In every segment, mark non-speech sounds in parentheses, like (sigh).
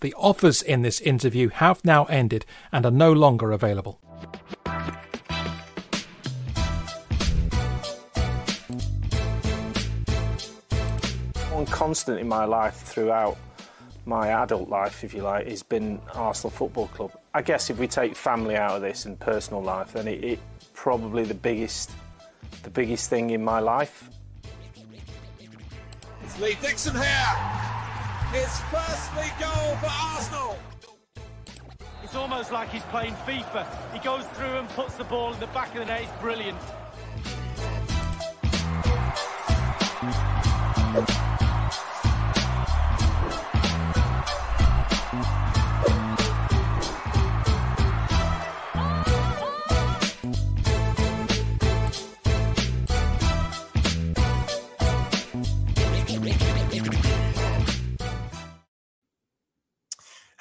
The offers in this interview have now ended and are no longer available. One constant in my life throughout my adult life, if you like, has been Arsenal Football Club. I guess if we take family out of this and personal life, then it, it probably the biggest, the biggest thing in my life. It's Lee Dixon here. His first league goal for Arsenal. It's almost like he's playing FIFA. He goes through and puts the ball in the back of the net. It's brilliant.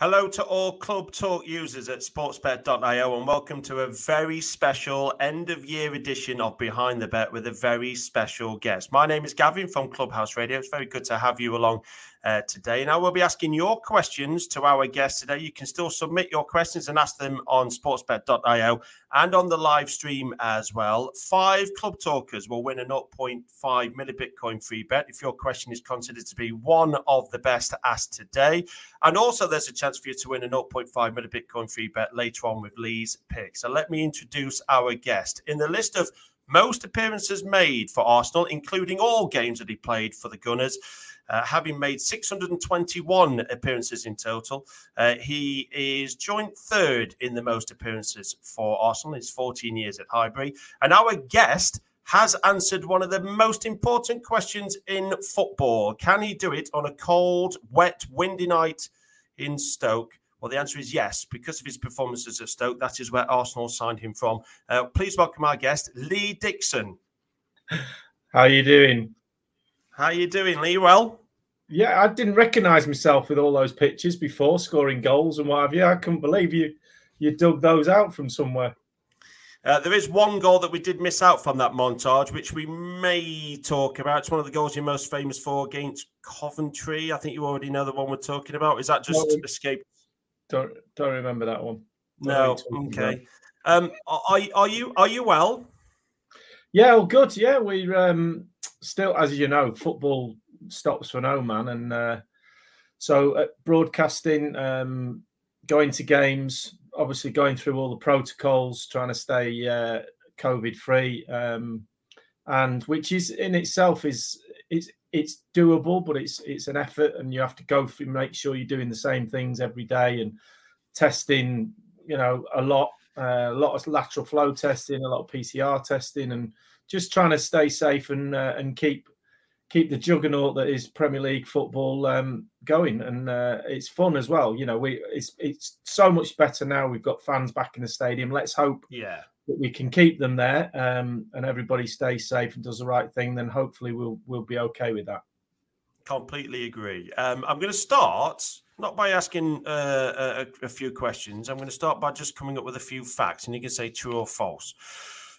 Hello to all Club Talk users at sportsbet.io and welcome to a very special end of year edition of Behind the Bet with a very special guest. My name is Gavin from Clubhouse Radio. It's very good to have you along uh, today. And I will be asking your questions to our guest today. You can still submit your questions and ask them on sportsbet.io and on the live stream as well. Five club talkers will win a 0.5 millibitcoin free bet if your question is considered to be one of the best asked today. And also, there's a chance for you to win a 0.5 millibitcoin free bet later on with Lee's pick. So let me introduce our guest. In the list of most appearances made for Arsenal, including all games that he played for the Gunners uh, having made 621 appearances in total. Uh, he is joint third in the most appearances for Arsenal. He's 14 years at Highbury. And our guest has answered one of the most important questions in football. Can he do it on a cold, wet, windy night in Stoke? Well, the answer is yes, because of his performances at Stoke. That is where Arsenal signed him from. Uh, please welcome our guest, Lee Dixon. How are you doing? How are you doing, Lee? Well, yeah, I didn't recognise myself with all those pictures before scoring goals and what have you. I couldn't believe you you dug those out from somewhere. Uh, there is one goal that we did miss out from that montage, which we may talk about. It's one of the goals you're most famous for against Coventry. I think you already know the one we're talking about. Is that just no, escape? Don't don't remember that one. Don't no. Okay. Um, are, are you are you well? Yeah, well, good. Yeah, we um still, as you know, football stops for no man, and uh, so uh, broadcasting, um, going to games, obviously going through all the protocols, trying to stay uh, COVID free, um, and which is in itself is it's it's doable, but it's it's an effort, and you have to go through, make sure you're doing the same things every day, and testing, you know, a lot, uh, a lot of lateral flow testing, a lot of PCR testing, and just trying to stay safe and uh, and keep keep the juggernaut that is Premier League football um, going, and uh, it's fun as well. You know, we it's it's so much better now. We've got fans back in the stadium. Let's hope, yeah, that we can keep them there, um, and everybody stays safe and does the right thing. Then hopefully we'll we'll be okay with that. Completely agree. Um, I'm going to start not by asking uh, a, a few questions. I'm going to start by just coming up with a few facts, and you can say true or false.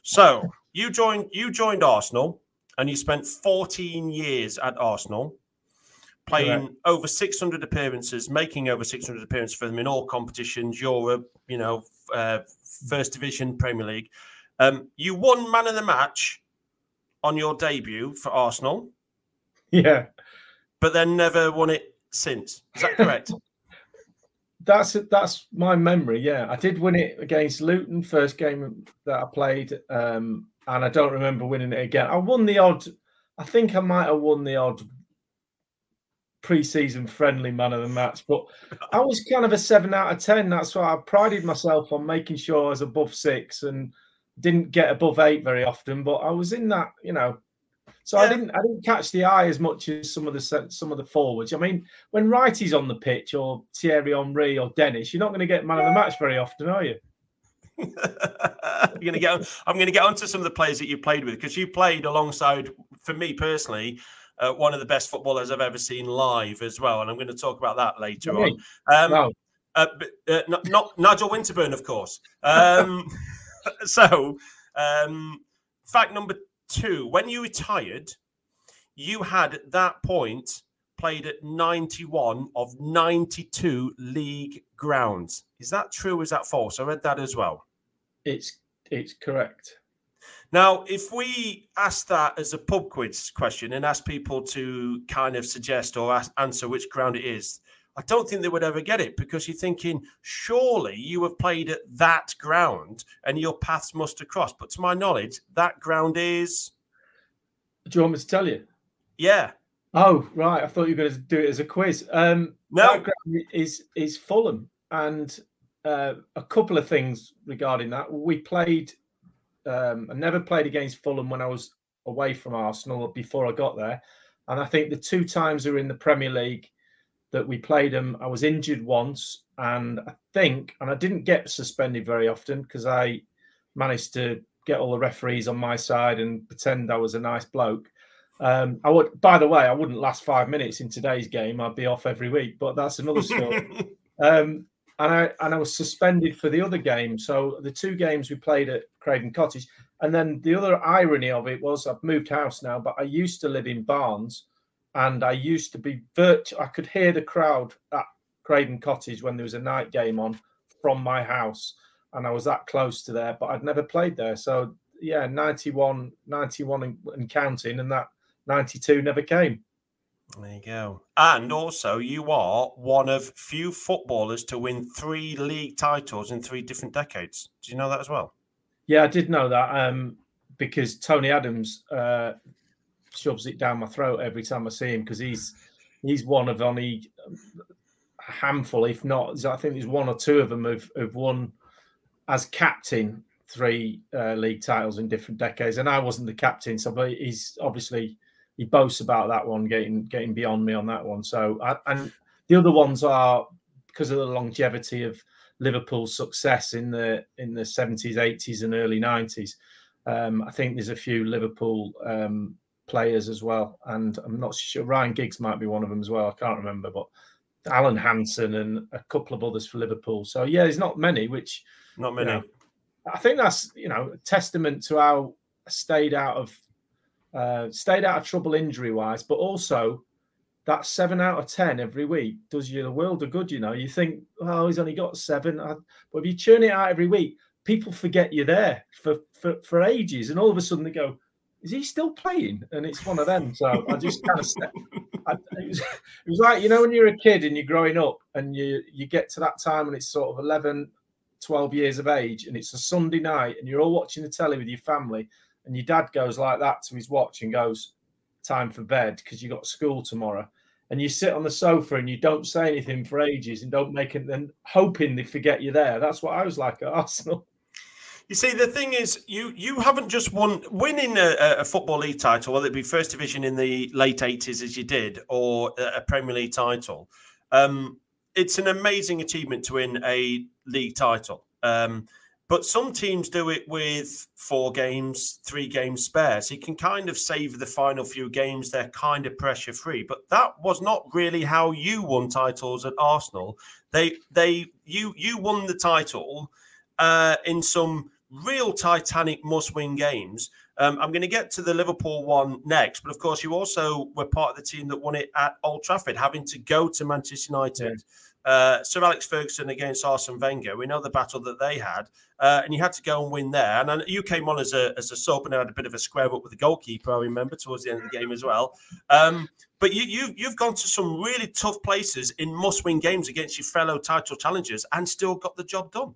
So you joined you joined Arsenal and you spent 14 years at Arsenal, playing Correct. over 600 appearances, making over 600 appearances for them in all competitions, Europe, you know, uh, First Division, Premier League. Um, you won Man of the Match on your debut for Arsenal. Yeah. But then never won it since. Is that correct? (laughs) that's that's my memory. Yeah, I did win it against Luton first game that I played, um, and I don't remember winning it again. I won the odd. I think I might have won the odd pre-season friendly man of the match, but I was kind of a seven out of ten. That's why I prided myself on making sure I was above six and didn't get above eight very often. But I was in that, you know, so yeah. I didn't I didn't catch the eye as much as some of the some of the forwards. I mean, when Wrighty's on the pitch or Thierry Henry or Dennis, you're not going to get man of the match very often, are you? Going to get. On, I'm to get onto some of the players that you played with because you played alongside, for me personally, uh, one of the best footballers I've ever seen live as well, and I'm going to talk about that later on. Um, wow. uh, uh, not, not, Nigel Winterburn, of course. Um, (laughs) so, um, fact number two, when you retired, you had at that point played at 91 of 92 league grounds. Is that true? Is that false? I read that as well. It's it's correct. Now, if we ask that as a pub quiz question and ask people to kind of suggest or ask, answer which ground it is, I don't think they would ever get it because you're thinking, surely you have played at that ground and your paths must have crossed. But to my knowledge, that ground is. Do you want me to tell you? Yeah. Oh, right. I thought you were going to do it as a quiz. Um, no. That ground is, is Fulham. And uh, a couple of things regarding that. We played, um, I never played against Fulham when I was away from Arsenal before I got there. And I think the two times we were in the Premier League, that we played them. I was injured once, and I think, and I didn't get suspended very often because I managed to get all the referees on my side and pretend I was a nice bloke. Um, I would, by the way, I wouldn't last five minutes in today's game. I'd be off every week, but that's another story. (laughs) um, and I and I was suspended for the other game. So the two games we played at Craven Cottage, and then the other irony of it was I've moved house now, but I used to live in Barnes, and I used to be virtual. I could hear the crowd at Craven Cottage when there was a night game on from my house, and I was that close to there, but I'd never played there. So yeah, 91, 91 and, and counting, and that 92 never came. There you go. And also, you are one of few footballers to win three league titles in three different decades. Do you know that as well? Yeah, I did know that um, because Tony Adams uh, shoves it down my throat every time I see him because he's he's one of only a handful, if not, I think there's one or two of them who've, who've won as captain three uh, league titles in different decades, and I wasn't the captain, so but he's obviously he boasts about that one, getting getting beyond me on that one. So I, and the other ones are because of the longevity of Liverpool's success in the in the 70s, 80s, and early 90s. Um, I think there's a few Liverpool um, players as well. And I'm not sure Ryan Giggs might be one of them as well. I can't remember, but Alan Hansen and a couple of others for Liverpool. So yeah, there's not many, which not many. You know, I think that's you know a testament to how I stayed out of uh, stayed out of trouble injury wise, but also that seven out of ten every week does you the world of good. You know, you think, oh, he's only got seven, but if you churn it out every week, people forget you're there for for, for ages, and all of a sudden they go, is he still playing? And it's one of them. So I just kind of it, was, it was like you know when you're a kid and you're growing up and you you get to that time and it's sort of 11 12 years of age and it's a sunday night and you're all watching the telly with your family and your dad goes like that to his watch and goes time for bed because you got school tomorrow and you sit on the sofa and you don't say anything for ages and don't make it then hoping they forget you're there that's what i was like at (laughs) arsenal you see, the thing is, you you haven't just won winning a, a, football league title, whether it be first division in the late eighties as you did, or a Premier League title. Um, it's an amazing achievement to win a league title. Um, but some teams do it with four games, three games spare. So you can kind of save the final few games. They're kind of pressure free. But that was not really how you won titles at Arsenal. They they you you won the title uh, in some real Titanic must win games. Um, I'm going to get to the Liverpool one next, but of course, you also were part of the team that won it at Old Trafford, having to go to Manchester United. Yeah. Uh, Sir Alex Ferguson against Arsene Wenger. We know the battle that they had, uh, and you had to go and win there. And you came on as a as a sub and had a bit of a square up with the goalkeeper. I remember towards the end of the game as well. Um, but you, you you've gone to some really tough places in must win games against your fellow title challengers and still got the job done.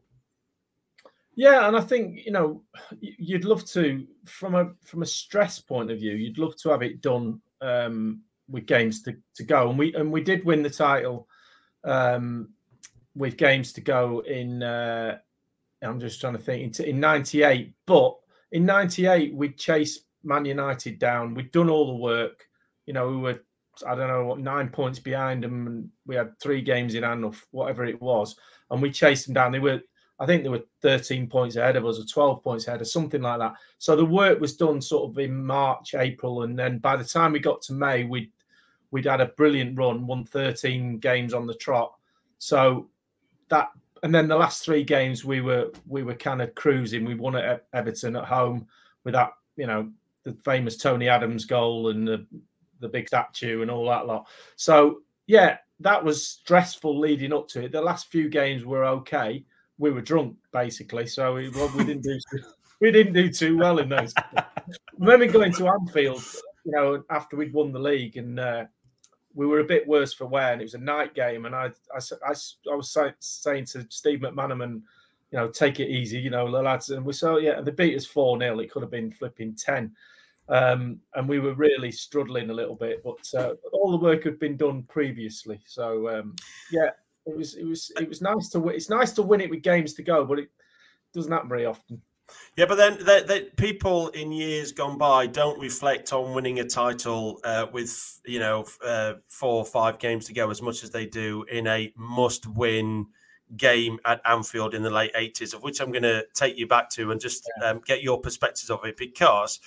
Yeah, and I think you know you'd love to, from a from a stress point of view, you'd love to have it done um, with games to, to go, and we and we did win the title um, with games to go in. Uh, I'm just trying to think in, in '98, but in '98 we chased Man United down. We'd done all the work. You know, we were I don't know what nine points behind them, and we had three games in hand or whatever it was, and we chased them down. They were I think they were 13 points ahead of us or 12 points ahead or something like that. So the work was done sort of in March, April, and then by the time we got to May, we'd we'd had a brilliant run, won 13 games on the trot. So that and then the last three games we were we were kind of cruising. We won at Everton at home with that, you know, the famous Tony Adams goal and the the big statue and all that lot. So yeah, that was stressful leading up to it. The last few games were okay. We were drunk basically, so we, well, we didn't do we didn't do too well in those. (laughs) I remember going to Anfield, you know, after we'd won the league, and uh, we were a bit worse for wear, and it was a night game, and I I, I, I was saying to Steve McManaman, you know, take it easy, you know, lads, and we saw yeah, they beat us four 0 It could have been flipping ten. Um, and we were really struggling a little bit, but uh, all the work had been done previously. So um, yeah, it was it was it was nice to win. It's nice to win it with games to go, but it doesn't happen very often. Yeah, but then the, the, people in years gone by don't reflect on winning a title uh, with you know uh, four or five games to go as much as they do in a must-win game at Anfield in the late eighties, of which I'm going to take you back to and just um, get your perspectives of it because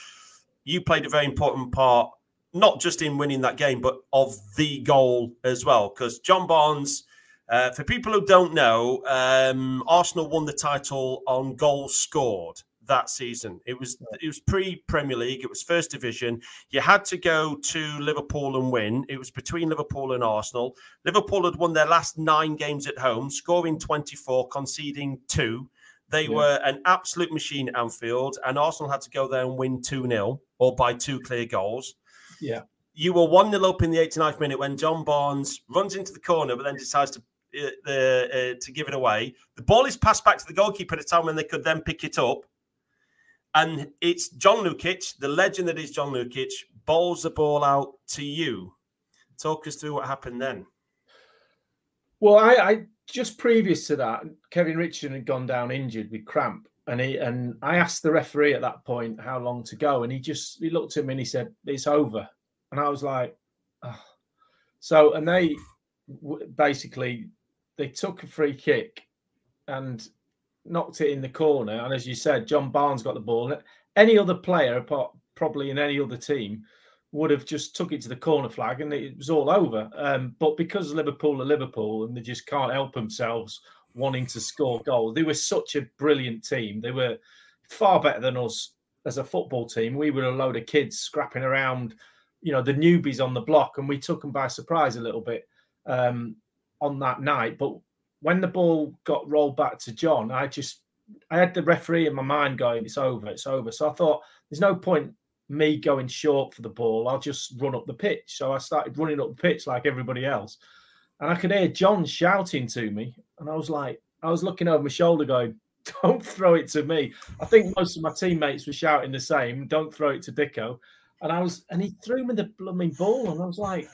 you played a very important part, not just in winning that game, but of the goal as well. Because John Barnes, uh, for people who don't know, um, Arsenal won the title on goals scored that season. It was it was pre Premier League. It was First Division. You had to go to Liverpool and win. It was between Liverpool and Arsenal. Liverpool had won their last nine games at home, scoring twenty four, conceding two. They yeah. were an absolute machine at Anfield, and Arsenal had to go there and win 2 0 or by two clear goals. Yeah. You were 1 0 up in the 89th minute when John Barnes runs into the corner, but then decides to uh, uh, to give it away. The ball is passed back to the goalkeeper at a time when they could then pick it up. And it's John Lukic, the legend that is John Lukic, bowls the ball out to you. Talk us through what happened then. Well, I, I just previous to that, Kevin Richardson had gone down injured with cramp, and he and I asked the referee at that point how long to go, and he just he looked at me and he said it's over, and I was like, oh. so and they basically they took a free kick and knocked it in the corner, and as you said, John Barnes got the ball. Any other player, apart probably in any other team, would have just took it to the corner flag and it was all over. Um, but because Liverpool are Liverpool and they just can't help themselves wanting to score goals, they were such a brilliant team. They were far better than us as a football team. We were a load of kids scrapping around, you know, the newbies on the block, and we took them by surprise a little bit um, on that night. But when the ball got rolled back to John, I just I had the referee in my mind going, "It's over, it's over." So I thought, "There's no point me going short for the ball, I'll just run up the pitch. So I started running up the pitch like everybody else. And I could hear John shouting to me. And I was like, I was looking over my shoulder going, (laughs) don't throw it to me. I think most of my teammates were shouting the same, don't throw it to Dicko. And I was, and he threw me the blooming ball. And I was like,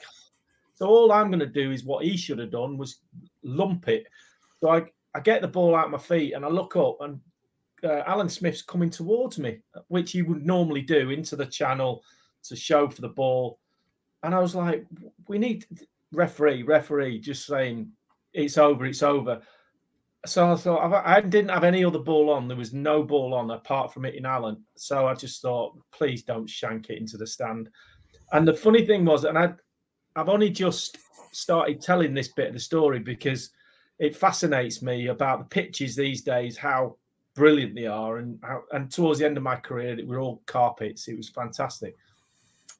so all I'm going to do is what he should have done was lump it. So I, I get the ball out of my feet and I look up and uh, Alan Smith's coming towards me, which he would normally do into the channel to show for the ball. And I was like, we need referee, referee, just saying it's over, it's over. So I thought I didn't have any other ball on. There was no ball on apart from hitting Alan. So I just thought, please don't shank it into the stand. And the funny thing was, and I, I've only just started telling this bit of the story because it fascinates me about the pitches these days, how brilliant they are. And and towards the end of my career, it were all carpets. It was fantastic.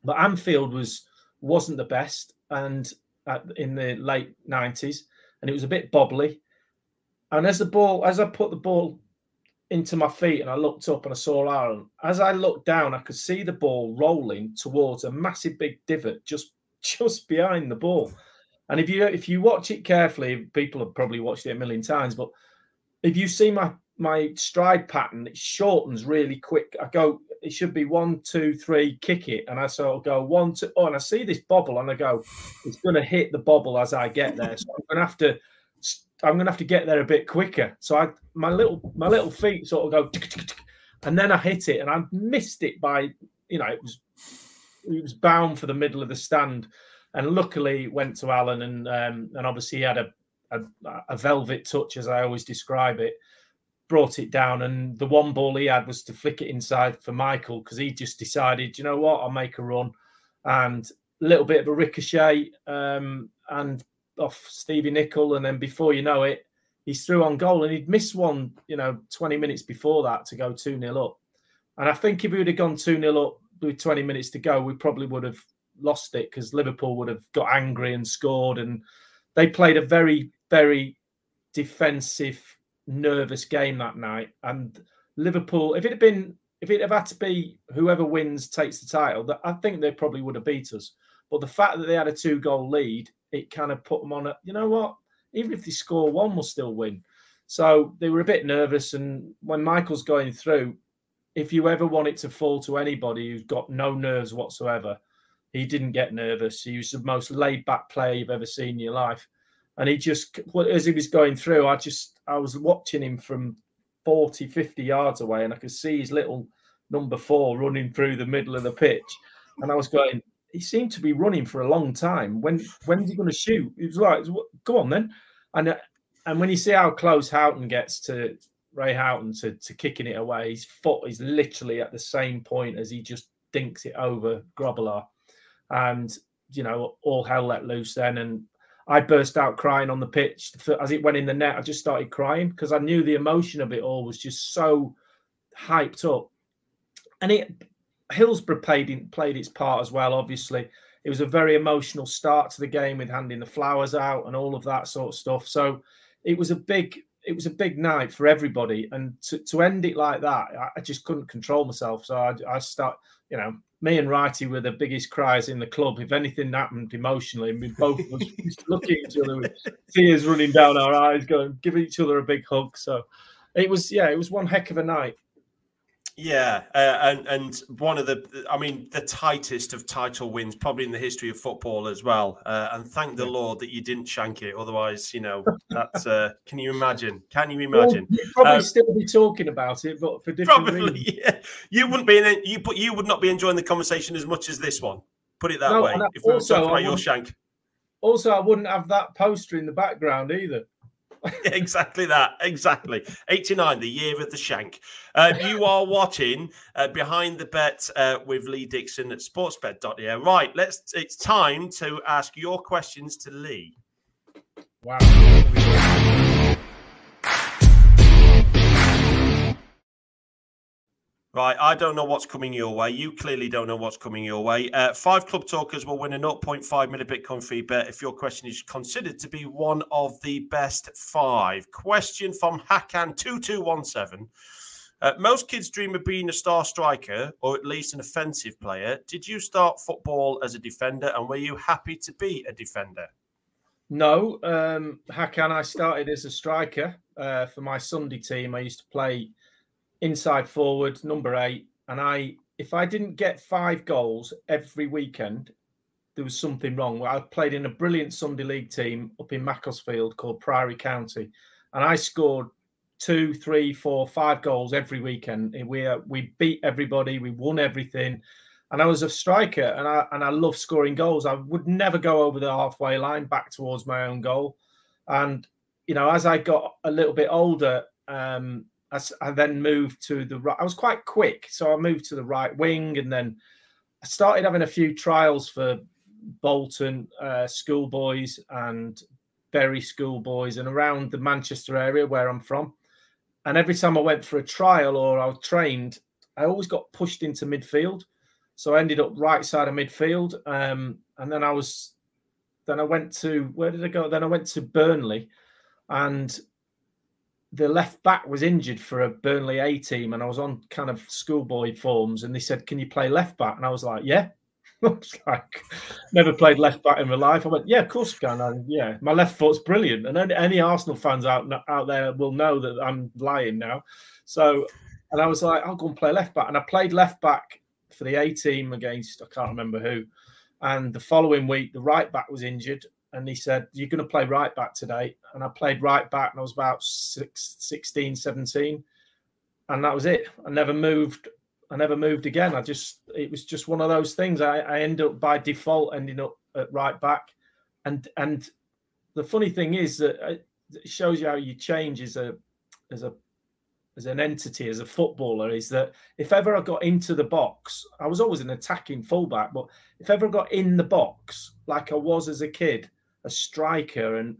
But Anfield was wasn't the best, and in the late nineties, and it was a bit bobbly. And as the ball, as I put the ball into my feet and I looked up and I saw Aaron, as I looked down, I could see the ball rolling towards a massive big divot just just behind the ball. And if you if you watch it carefully, people have probably watched it a million times, but if you see my my stride pattern it shortens really quick. I go, it should be one, two, three, kick it, and I sort of go one, two, oh, and I see this bobble, and I go, it's going to hit the bobble as I get there. So I'm going to have to, I'm going to have to get there a bit quicker. So I, my little, my little feet sort of go, and then I hit it, and I missed it by, you know, it was, it was bound for the middle of the stand, and luckily went to Alan, and um, and obviously he had a, a, a velvet touch, as I always describe it brought it down. And the one ball he had was to flick it inside for Michael because he just decided, you know what, I'll make a run. And a little bit of a ricochet um, and off Stevie Nicol. And then before you know it, he's through on goal. And he'd missed one, you know, 20 minutes before that to go 2 0 up. And I think if he would have gone 2 0 up with 20 minutes to go, we probably would have lost it because Liverpool would have got angry and scored, and they played a very very defensive, nervous game that night. And Liverpool, if it had been if it had had to be whoever wins takes the title, that I think they probably would have beat us. But the fact that they had a two goal lead, it kind of put them on a, you know what? Even if they score one, we'll still win. So they were a bit nervous. And when Michael's going through, if you ever want it to fall to anybody who's got no nerves whatsoever, he didn't get nervous. He was the most laid back player you've ever seen in your life. And he just, as he was going through, I just, I was watching him from 40, 50 yards away, and I could see his little number four running through the middle of the pitch. And I was going, he seemed to be running for a long time. When when's he going to shoot? He was like, go on then. And uh, and when you see how close Houghton gets to Ray Houghton to, to kicking it away, his foot is literally at the same point as he just dinks it over Grobbelaar. And, you know, all hell let loose then. And I burst out crying on the pitch as it went in the net. I just started crying because I knew the emotion of it all was just so hyped up. And it Hillsborough played in, played its part as well. Obviously, it was a very emotional start to the game with handing the flowers out and all of that sort of stuff. So it was a big it was a big night for everybody, and to, to end it like that, I, I just couldn't control myself. So I, I start, you know, me and Wrighty were the biggest cries in the club. If anything happened emotionally, and we both was (laughs) looking at each other with tears running down our eyes, going, give each other a big hug. So it was, yeah, it was one heck of a night. Yeah, uh, and and one of the, I mean, the tightest of title wins probably in the history of football as well. Uh, and thank the Lord that you didn't shank it. Otherwise, you know, (laughs) that's. Uh, can you imagine? Can you imagine? Well, probably um, still be talking about it, but for different probably, reasons. (laughs) Yeah. You wouldn't be in it. you, but you would not be enjoying the conversation as much as this one. Put it that no, way. If we were talking about your shank. Also, I wouldn't have that poster in the background either. (laughs) exactly that. Exactly. 89, the year of the shank. Uh, you are watching uh, Behind the Bet uh, with Lee Dixon at sportsbet.yeah. Right, let's. It's time to ask your questions to Lee. Wow. Right, I don't know what's coming your way. You clearly don't know what's coming your way. Uh, five club talkers will win a 0.5 minute Bitcoin free bet if your question is considered to be one of the best five. Question from Hakan2217. Uh, most kids dream of being a star striker or at least an offensive player. Did you start football as a defender and were you happy to be a defender? No, um, Hakan, I started as a striker uh, for my Sunday team. I used to play inside forward, number eight. And I, if I didn't get five goals every weekend, there was something wrong. I played in a brilliant Sunday league team up in Macclesfield called Priory County, and I scored two, three, four, five goals every weekend. We uh, we beat everybody, we won everything, and I was a striker, and I and I love scoring goals. I would never go over the halfway line back towards my own goal, and you know as I got a little bit older, um, I, I then moved to the right. I was quite quick, so I moved to the right wing, and then I started having a few trials for Bolton uh, schoolboys and Bury schoolboys, and around the Manchester area where I'm from. And every time I went for a trial or I was trained, I always got pushed into midfield. So I ended up right side of midfield. Um, and then I was, then I went to, where did I go? Then I went to Burnley and the left back was injured for a Burnley A team, and I was on kind of schoolboy forms, and they said, "Can you play left back?" And I was like, "Yeah." (laughs) I was like, never played left back in my life. I went, "Yeah, of course I can." And yeah, my left foot's brilliant, and any, any Arsenal fans out out there will know that I'm lying now. So, and I was like, "I'll go and play left back," and I played left back for the A team against I can't remember who. And the following week, the right back was injured, and he said, You're going to play right back today. And I played right back, and I was about six, 16, 17. And that was it. I never moved. I never moved again. I just, it was just one of those things. I, I ended up by default ending up at right back. And, and the funny thing is that uh, it shows you how you change as a, as a, as an entity, as a footballer, is that if ever I got into the box, I was always an attacking fullback, but if ever I got in the box like I was as a kid, a striker, and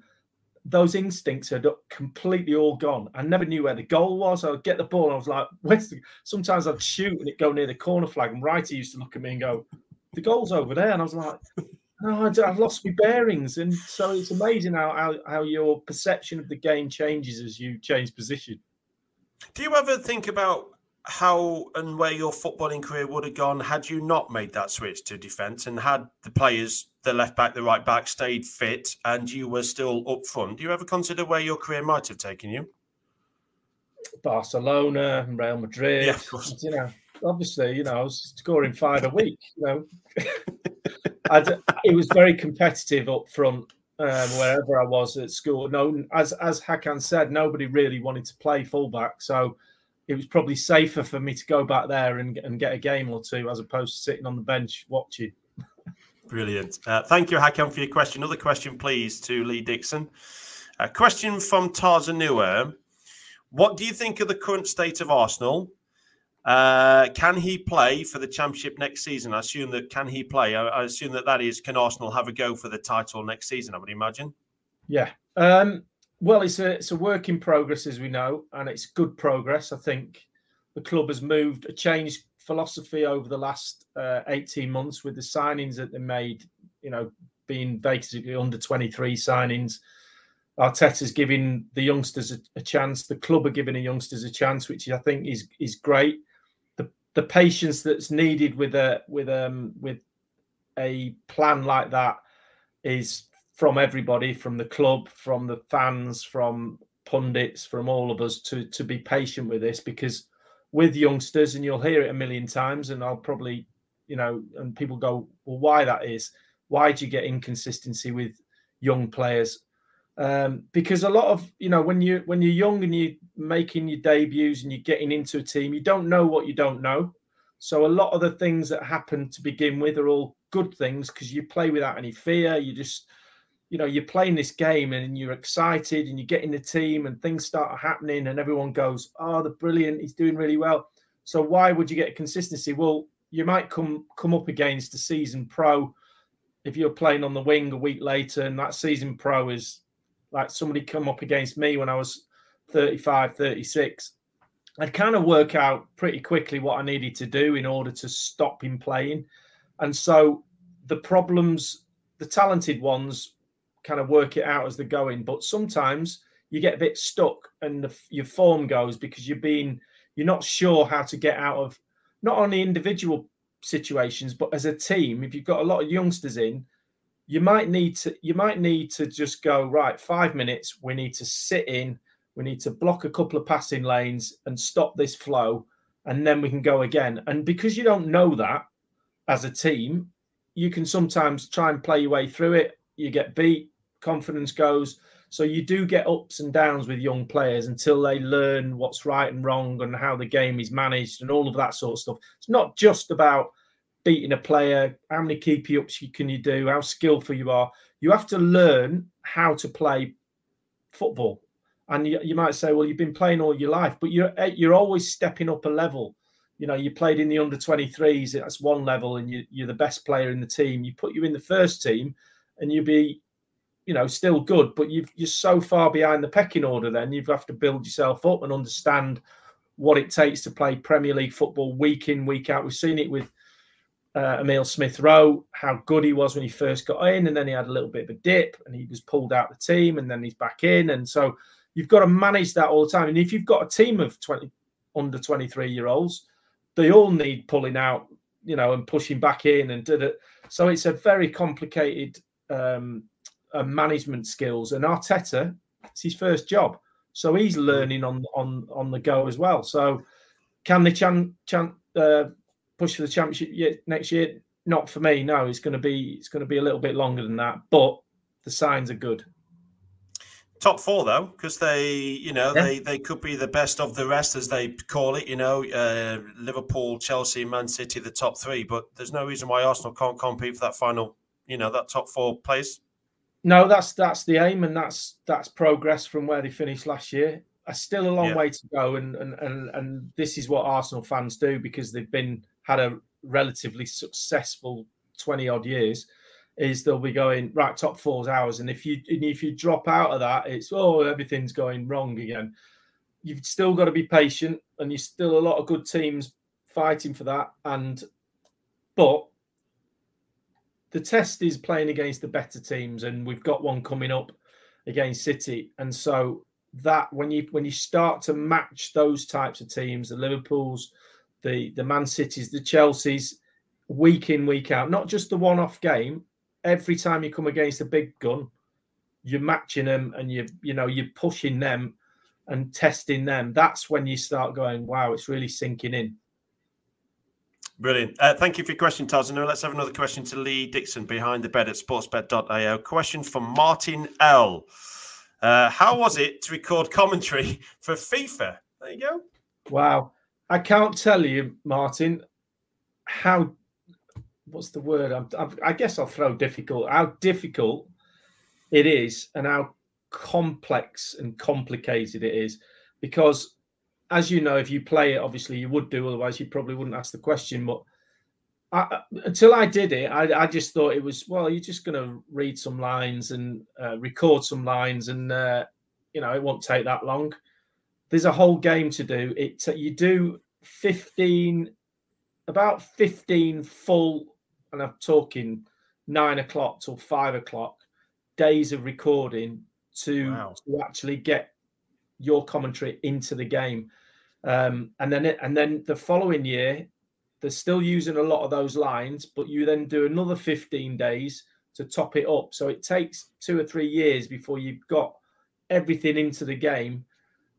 those instincts had completely all gone. I never knew where the goal was. I'd get the ball, and I was like, "Where's the?" Sometimes I'd shoot and it go near the corner flag, and Wrighty used to look at me and go, the goal's over there. And I was like, no, I've lost my bearings. And so it's amazing how, how, how your perception of the game changes as you change position. Do you ever think about how and where your footballing career would have gone had you not made that switch to defence and had the players, the left back, the right back, stayed fit and you were still up front? Do you ever consider where your career might have taken you? Barcelona, Real Madrid. Yeah, of course. You know, obviously, you know, I was scoring five a week. You know, (laughs) it was very competitive up front um, wherever I was at school. No, as as Hakan said, nobody really wanted to play fullback, so it was probably safer for me to go back there and, and get a game or two as opposed to sitting on the bench watching. Brilliant. Uh, thank you, Hakan, for your question. Another question, please, to Lee Dixon. A question from Tarzanua. What do you think of the current state of Arsenal? Uh, can he play for the championship next season? I assume that can he play? I, I, assume that that is can Arsenal have a go for the title next season? I would imagine. Yeah. Um, well, it's a it's a work in progress, as we know, and it's good progress. I think the club has moved a changed philosophy over the last uh, eighteen months with the signings that they made. You know, being basically under twenty three signings. Arteta's giving the youngsters a, a, chance. The club are giving the youngsters a chance, which I think is is great the patience that's needed with a with um with a plan like that is from everybody, from the club, from the fans, from pundits, from all of us to to be patient with this because with youngsters, and you'll hear it a million times, and I'll probably, you know, and people go, well, why that is? Why do you get inconsistency with young players? Um, because a lot of you know when you when you're young and you're making your debuts and you're getting into a team, you don't know what you don't know. So a lot of the things that happen to begin with are all good things because you play without any fear. You just you know you're playing this game and you're excited and you get in the team and things start happening and everyone goes, oh, the brilliant, he's doing really well. So why would you get consistency? Well, you might come come up against a season pro if you're playing on the wing a week later and that season pro is like somebody come up against me when I was 35, 36, I'd kind of work out pretty quickly what I needed to do in order to stop him playing. And so the problems, the talented ones kind of work it out as they're going. But sometimes you get a bit stuck and the, your form goes because you're being, you're not sure how to get out of not only individual situations, but as a team. If you've got a lot of youngsters in, you might need to you might need to just go right five minutes we need to sit in we need to block a couple of passing lanes and stop this flow and then we can go again and because you don't know that as a team you can sometimes try and play your way through it you get beat confidence goes so you do get ups and downs with young players until they learn what's right and wrong and how the game is managed and all of that sort of stuff it's not just about beating a player, how many keepy ups can you do, how skillful you are. You have to learn how to play football. And you, you might say, well, you've been playing all your life, but you're eh, you're always stepping up a level. You know, you played in the under 23s, that's one level, and you, you're the best player in the team. You put you in the first team, and you be, you know, still good, but you you're so far behind the pecking order. Then you have to build yourself up and understand what it takes to play Premier League football week in, week out. We've seen it with uh, Emil Smith Rowe, how good he was when he first got in, and then he had a little bit of a dip, and he was pulled out the team, and then he's back in, and so you've got to manage that all the time. And if you've got a team of twenty under twenty three year olds, they all need pulling out, you know, and pushing back in, and did it. So it's a very complicated um, uh, management skills. And Arteta, it's his first job, so he's learning on on on the go as well. So can the chan, chan uh, push for the championship next year? Not for me. No, it's going to be it's going to be a little bit longer than that. But the signs are good. Top four though, because they, you know, yeah. they they could be the best of the rest, as they call it. You know, uh, Liverpool, Chelsea, Man City, the top three. But there's no reason why Arsenal can't compete for that final, you know, that top four place. No, that's that's the aim, and that's that's progress from where they finished last year. Uh, still a long yeah. way to go, and, and and and this is what Arsenal fans do because they've been had a relatively successful 20 odd years is they'll be going right top four's hours, and if you and if you drop out of that it's oh everything's going wrong again you've still got to be patient and you're still a lot of good teams fighting for that and but the test is playing against the better teams, and we've got one coming up against City, and so that when you when you start to match those types of teams, the Liverpool's, the the Man Cities, the Chelseas, week in week out, not just the one off game. Every time you come against a big gun, you're matching them and you you know you're pushing them and testing them. That's when you start going, wow, it's really sinking in. Brilliant. Uh, thank you for your question, Taz. Now let's have another question to Lee Dixon Behind the Bet at sportsbet.io. Question from Martin L. Uh, how was it to record commentary (laughs) for FIFA? There you go. Wow. I can't tell you, Martin, how, what's the word? I'm, I'm, I guess I'll throw difficult, how difficult it is and how complex and complicated it is. Because as you know, if you play it, obviously you would do, otherwise you probably wouldn't ask the question. But I, until I did it, I, I, just thought it was well, you're just going to read some lines and uh, record some lines, and uh, you know it won't take that long. There's a whole game to do. It you do 15, about 15 full, and I'm talking nine o'clock till five o'clock days of recording to, wow. to actually get your commentary into the game. Um, and then it, and then the following year, they're still using a lot of those lines, but you then do another 15 days to top it up. So it takes two or three years before you've got everything into the game.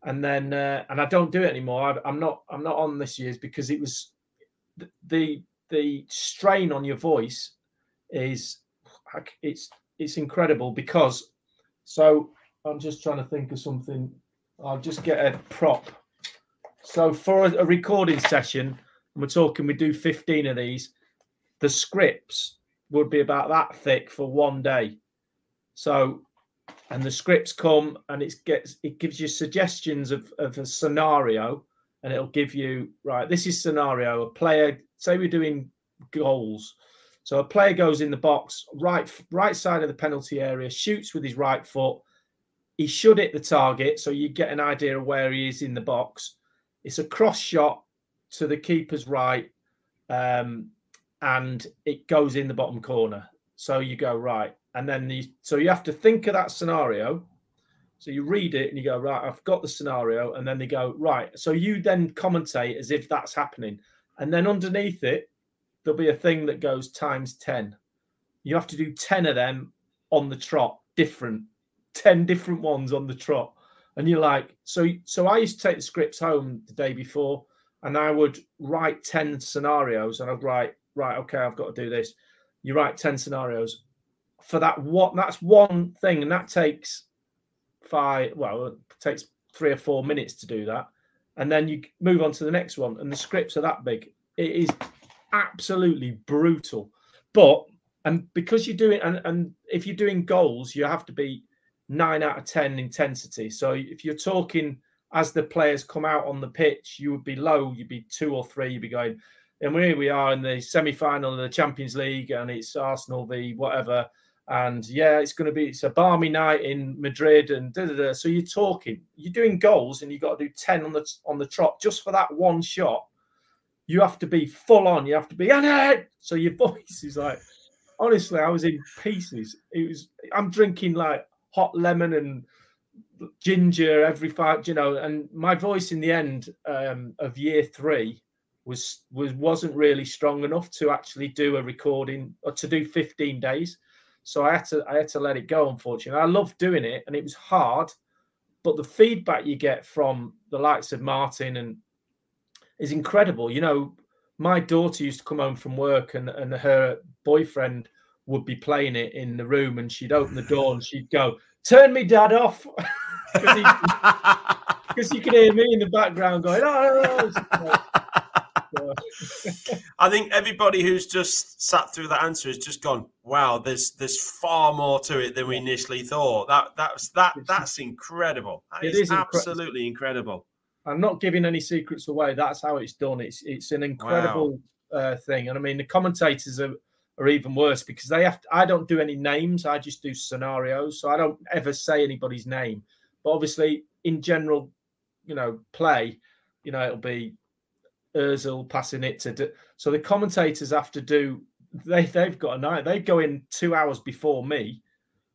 And then uh, and I don't do it anymore. I, am not I'm not on this year's because it was the the strain on your voice is it's it's incredible because so I'm just trying to think of something. I'll just get a prop so for a, a recording session, we're talking we do 15 of these, the scripts would be about that thick for one day. So and the scripts come and it gets it gives you suggestions of, of a scenario and it'll give you right this is scenario a player say we're doing goals. So a player goes in the box right right side of the penalty area shoots with his right foot. He should hit the target so you get an idea of where he is in the box it's a cross shot to the keeper's right, um, and it goes in the bottom corner. So you go right, and then the so you have to think of that scenario. So you read it and you go right. I've got the scenario, and then they go right. So you then commentate as if that's happening, and then underneath it there'll be a thing that goes times ten. You have to do ten of them on the trot, different, ten different ones on the trot and you're like, so so I used to take the scripts home the day before, and I would write ten scenarios, and I'd write, right, okay, I've got to do this. You write ten scenarios for that. What that's one thing, and that takes five. Well, it takes three or four minutes to do that, and then you move on to the next one, and the scripts are that big. It is absolutely brutal, but and because you're doing and, and if you're doing goals, you have to be nine out of 10 intensity. So if you're talking as the players come out on the pitch, you would be low, you'd be two or three, you'd be going, and here we are in the semi final of the Champions League, and it's Arsenal v whatever. And yeah, it's going to be it's a balmy night in Madrid, and da, da, da. so you're talking, you're doing goals, and you've got to do ten on the on the trot just for that one shot. You have to be full on. You have to be, on it. so your (laughs) voice is like, honestly, I was in pieces. It was, I'm drinking like hot lemon and ginger every five, you know. And my voice in the end um, of year three was was wasn't really strong enough to actually do a recording or to do 15 days. So I had to I had to let it go. Unfortunately, I loved doing it, and it was hard. But the feedback you get from the likes of Martin and is incredible. You know, my daughter used to come home from work, and and her boyfriend would be playing it in the room and she'd open the door and she'd go, Turn me dad off. Because you can hear me in the background going, Oh, I think everybody who's just sat through that answer has just gone, "Wow, there's there's far more to it than we initially thought." That that's that that's incredible. That it is, is absolutely incredible. I'm not giving any secrets away. That's how it's done. It's it's an incredible wow. uh, thing, and I mean the commentators are are even worse because they have to, I don't do any names, I just do scenarios. So I don't ever say anybody's name. But obviously, in general, you know, play, you know, it'll be Özil passing it to. Do, so the commentators have to do they they've got a night. They go in two hours before me,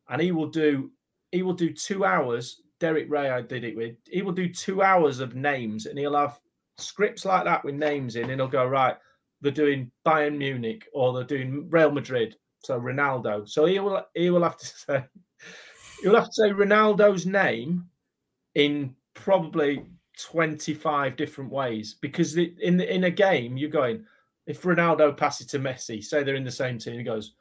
and he will do he will do two hours. Derek Ray, I did it with. He will do two hours of names, and he'll have scripts like that with names in, and he'll go right. They're doing Bayern Munich or they're doing Real Madrid, so Ronaldo. So he will he will have to (laughs) say he'll have to say Ronaldo's name in probably 25 different ways because in in a game you're going if Ronaldo passes to Messi, say they're in the same team, he goes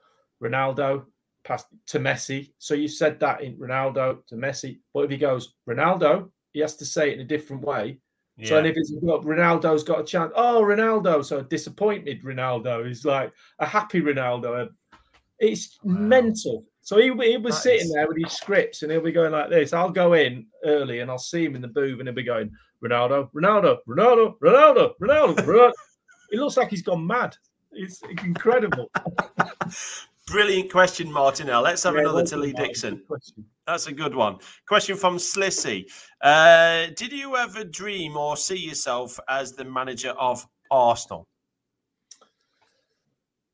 Ronaldo pass to Messi. So you said that in Ronaldo to Messi, but if he goes Ronaldo, he has to say it in a different way. Yeah. So and if it's Ronaldo's got a chance, oh Ronaldo, so a disappointed Ronaldo is like a happy Ronaldo. It's wow. mental. So he, he was that sitting is... there with his scripts and he'll be going like this. I'll go in early and I'll see him in the booth and he'll be going, Ronaldo, Ronaldo, Ronaldo, Ronaldo, Ronaldo, Ronaldo. It looks like he's gone mad. It's incredible. (laughs) Brilliant question, Martinell. Let's have yeah, another to Lee Dixon. That's a good one. Question from Slissy. Uh, did you ever dream or see yourself as the manager of Arsenal?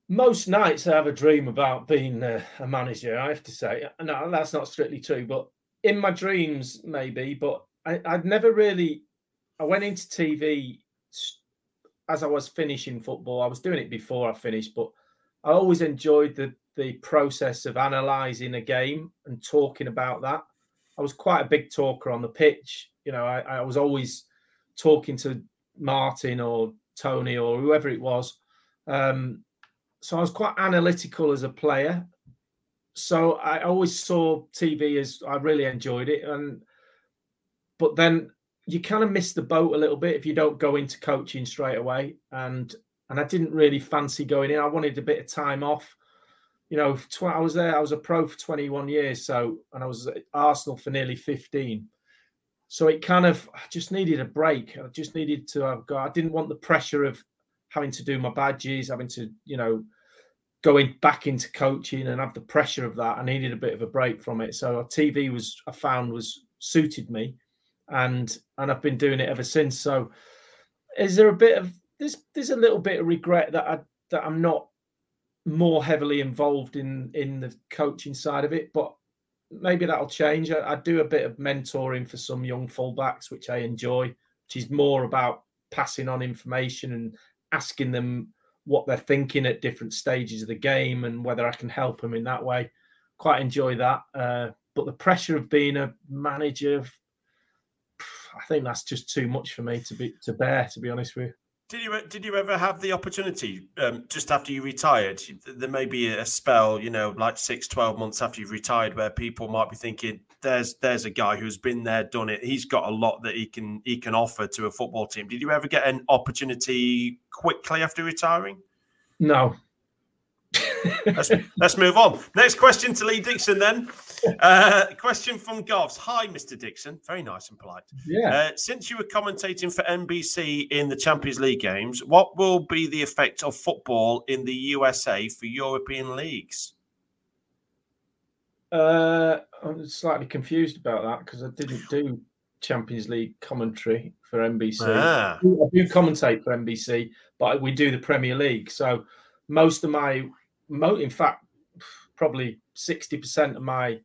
Most nights I have a dream about being uh, a manager, I have to say. No, that's not strictly true, but in my dreams, maybe. But I, I'd never really. I went into TV as I was finishing football. I was doing it before I finished, but I always enjoyed the the process of analysing a game and talking about that. I was quite a big talker on the pitch. You know, I, I was always talking to Martin or Tony or whoever it was. Um, so I was quite analytical as a player. So I always saw TV as I really enjoyed it, and but then you kind of miss the boat a little bit if you don't go into coaching straight away. And and I didn't really fancy going in. I wanted a bit of time off. You know, tw- I was there. I was a pro for 21 years, so and I was at Arsenal for nearly 15. So it kind of I just needed a break. I just needed to have go. I didn't want the pressure of having to do my badges, having to you know going back into coaching and have the pressure of that. I needed a bit of a break from it. So TV was I found was suited me and and I've been doing it ever since. So, is there a bit of there's there's a little bit of regret that I that I'm not more heavily involved in in the coaching side of it, but maybe that'll change. I, I do a bit of mentoring for some young fullbacks, which I enjoy, which is more about passing on information and asking them what they're thinking at different stages of the game and whether I can help them in that way. Quite enjoy that. Uh, but the pressure of being a manager I think that's just too much for me to be to bear. To be honest with you. Did you did you ever have the opportunity um, just after you retired? There may be a spell, you know, like six, 12 months after you've retired, where people might be thinking, "There's there's a guy who's been there, done it. He's got a lot that he can he can offer to a football team." Did you ever get an opportunity quickly after retiring? No, let's, let's move on. Next question to Lee Dixon then. Uh, question from Govs. Hi, Mr. Dixon. Very nice and polite. Yeah. Uh, since you were commentating for NBC in the Champions League games, what will be the effect of football in the USA for European leagues? Uh, I'm slightly confused about that because I didn't do Champions League commentary for NBC. Ah. I do commentate for NBC, but we do the Premier League. So most of my in fact, probably 60% of my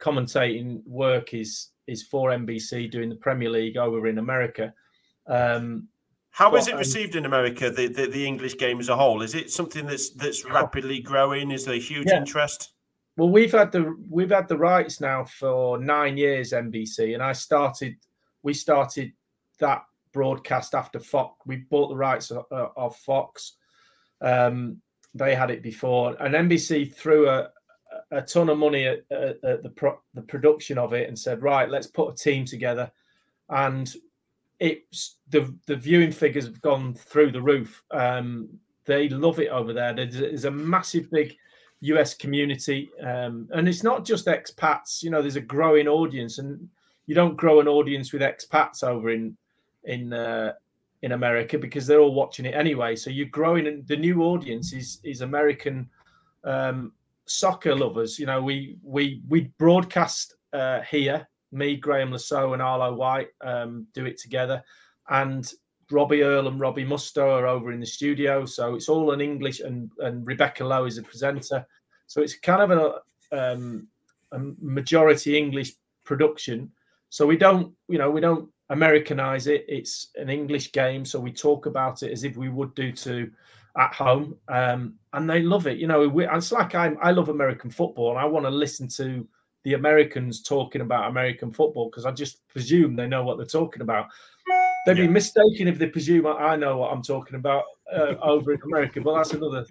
commentating work is is for NBC doing the Premier League over in America. Um, How but, is it received um, in America? The, the, the English game as a whole is it something that's that's rapidly growing? Is there a huge yeah. interest? Well, we've had the we've had the rights now for nine years, NBC, and I started. We started that broadcast after Fox. We bought the rights of, of Fox. Um, they had it before, and NBC threw a, a ton of money at, at, at the pro, the production of it and said, right, let's put a team together, and it's the the viewing figures have gone through the roof. Um, they love it over there. There's, there's a massive big US community, um, and it's not just expats. You know, there's a growing audience, and you don't grow an audience with expats over in in uh, in America because they're all watching it anyway. So you're growing, and the new audience is is American um, soccer lovers. You know, we we we broadcast uh, here. Me, Graeme Saux, and Arlo White um, do it together, and Robbie Earle and Robbie Mustoe are over in the studio, so it's all in English, and and Rebecca Lowe is a presenter. So it's kind of a, um, a majority English production. So we don't, you know, we don't Americanize it. It's an English game, so we talk about it as if we would do to at home, um, and they love it. You know, we, it's like I, I love American football, and I want to listen to the Americans talking about American football because I just presume they know what they're talking about. They'd yeah. be mistaken if they presume I know what I'm talking about uh, over in America, but that's another.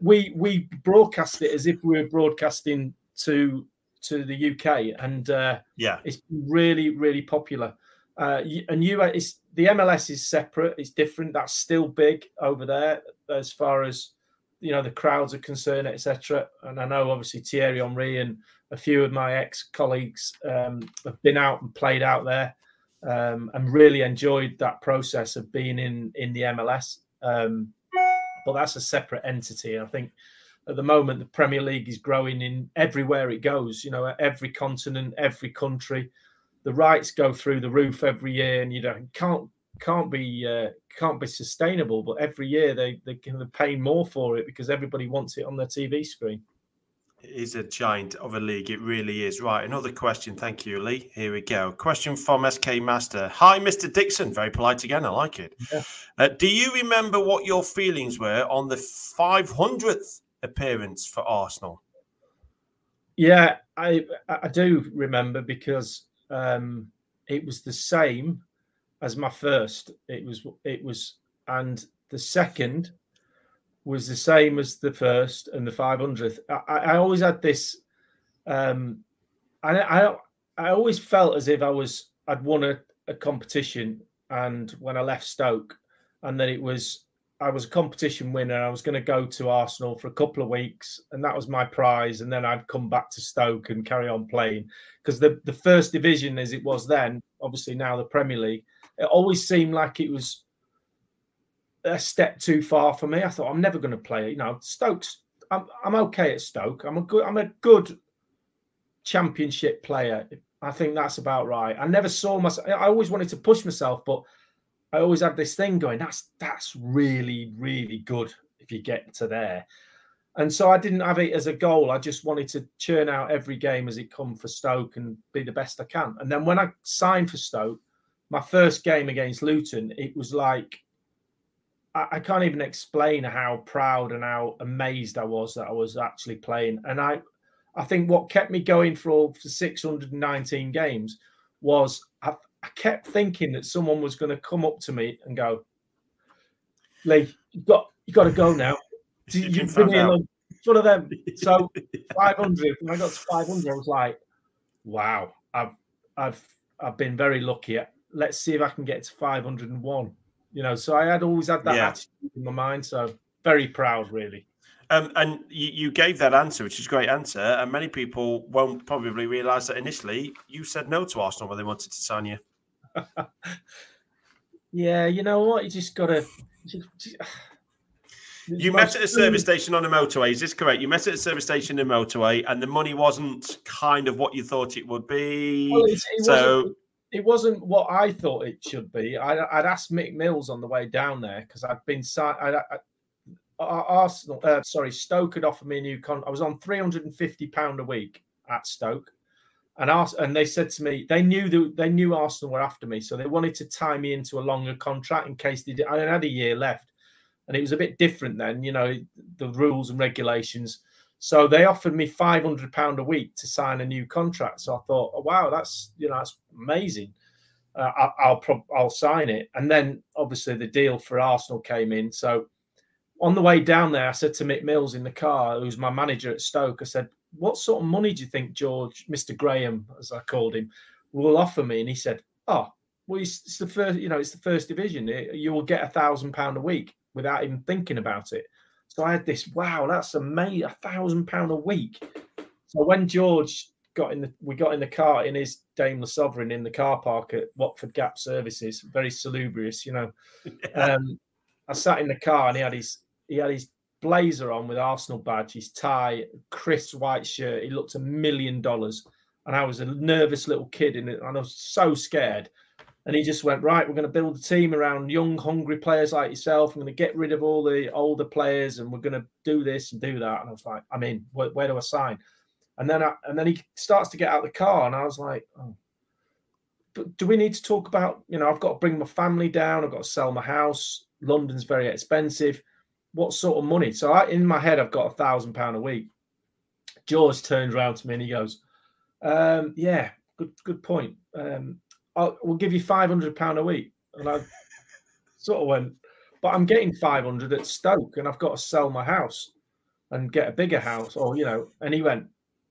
We we broadcast it as if we were broadcasting to to the UK, and uh, yeah, it's really really popular. Uh, and you, it's the MLS is separate; it's different. That's still big over there as far as you know the crowds are concerned, etc. And I know obviously Thierry Henry and a few of my ex colleagues um, have been out and played out there, um, and really enjoyed that process of being in in the MLS. Um, but that's a separate entity. I think at the moment the Premier League is growing in everywhere it goes. You know, every continent, every country. The rights go through the roof every year, and you know can't can't be uh, can't be sustainable. But every year they they can pay more for it because everybody wants it on their TV screen is a giant of a league. It really is. Right. Another question. Thank you, Lee. Here we go. Question from SK Master. Hi, Mr. Dixon. Very polite again. I like it. Yeah. Uh, do you remember what your feelings were on the 500th appearance for Arsenal? Yeah, I I do remember because um, it was the same as my first. It was it was and the second was the same as the first and the 500th. I, I always had this, um, I, I, I always felt as if I was, I'd won a, a competition. And when I left Stoke, and then it was, I was a competition winner. I was going to go to Arsenal for a couple of weeks, and that was my prize. And then I'd come back to Stoke and carry on playing because the, the first division, as it was then, obviously now the Premier League, it always seemed like it was a step too far for me. I thought I'm never going to play. You know, Stokes. I'm I'm okay at Stoke. I'm a good. I'm a good championship player. I think that's about right. I never saw myself. I always wanted to push myself, but I always had this thing going. That's that's really really good if you get to there. And so I didn't have it as a goal. I just wanted to churn out every game as it come for Stoke and be the best I can. And then when I signed for Stoke, my first game against Luton, it was like I, can't even explain how proud and how amazed I was that I was actually playing. And I, I think what kept me going for all for 619 games was I, kept thinking that someone was going to come up to me and go, "Lee, you got you got to go now. (laughs) You've been here long." It's one of them. So (laughs) 500. When I got to 500, I was like, "Wow, I've I've I've been very lucky. Let's see if I can get to 501." you know, so I had always had that yeah. attitude in my mind. So very proud, really. Um, and you, you, gave that answer, which is a great answer. And many people won't probably realise that initially you said no to Arsenal when they wanted to sign you. Yeah, you know what? You just got to. (sighs) You met at a service station on a motorway. Is this correct? You met at a service station in a motorway, and the money wasn't kind of what you thought it would be. Well, it, it so it wasn't what I thought it should be. I, would asked Mick Mills on the way down there because I'd been I, I, Arsenal, uh, sorry, Stoke had offered me a new con. I was on three hundred and fifty pound a week at Stoke, and asked, and they said to me they knew that they knew Arsenal were after me, so they wanted to tie me into a longer contract in case they did. I had a year left, and it was a bit different then, you know, the rules and regulations. So they offered me five hundred pound a week to sign a new contract. So I thought, oh, wow, that's you know that's amazing. Uh, I, will pro- I'll sign it. And then obviously the deal for Arsenal came in. So on the way down there, I said to Mick Mills in the car, who's my manager at Stoke, I said, "What sort of money do you think George, Mister Graham, as I called him, will offer me?" And he said, "Oh, well, it's the first, you know, it's the first division. You will get a thousand pound a week without even thinking about it." So I had this, wow, that's amazing, a thousand pound a week. So when George got in the, we got in the car in his Daimler Sovereign in the car park at Watford Gap Services, very salubrious, you know. (laughs) Yeah. Um, I sat in the car and he had his he had his blazer on with Arsenal badge, his tie, Chris white shirt. He looked a million dollars, and I was a nervous little kid in it, and I was so scared. And he just went, right, we're going to build a team around young, hungry players like yourself. I'm going to get rid of all the older players and we're going to do this and do that. And I was like, I mean, where, where do I sign? And then I, and then he starts to get out the car and I was like, oh, but do we need to talk about, you know, I've got to bring my family down. I've got to sell my house. London's very expensive. What sort of money? So I, in my head, I've got a thousand pound a week. George turns around to me and he goes, um, yeah, good, good point. Um, I'll, we'll give you five hundred pound a week, and I (laughs) sort of went, but I'm getting five hundred at Stoke, and I've got to sell my house and get a bigger house, or you know. And he went,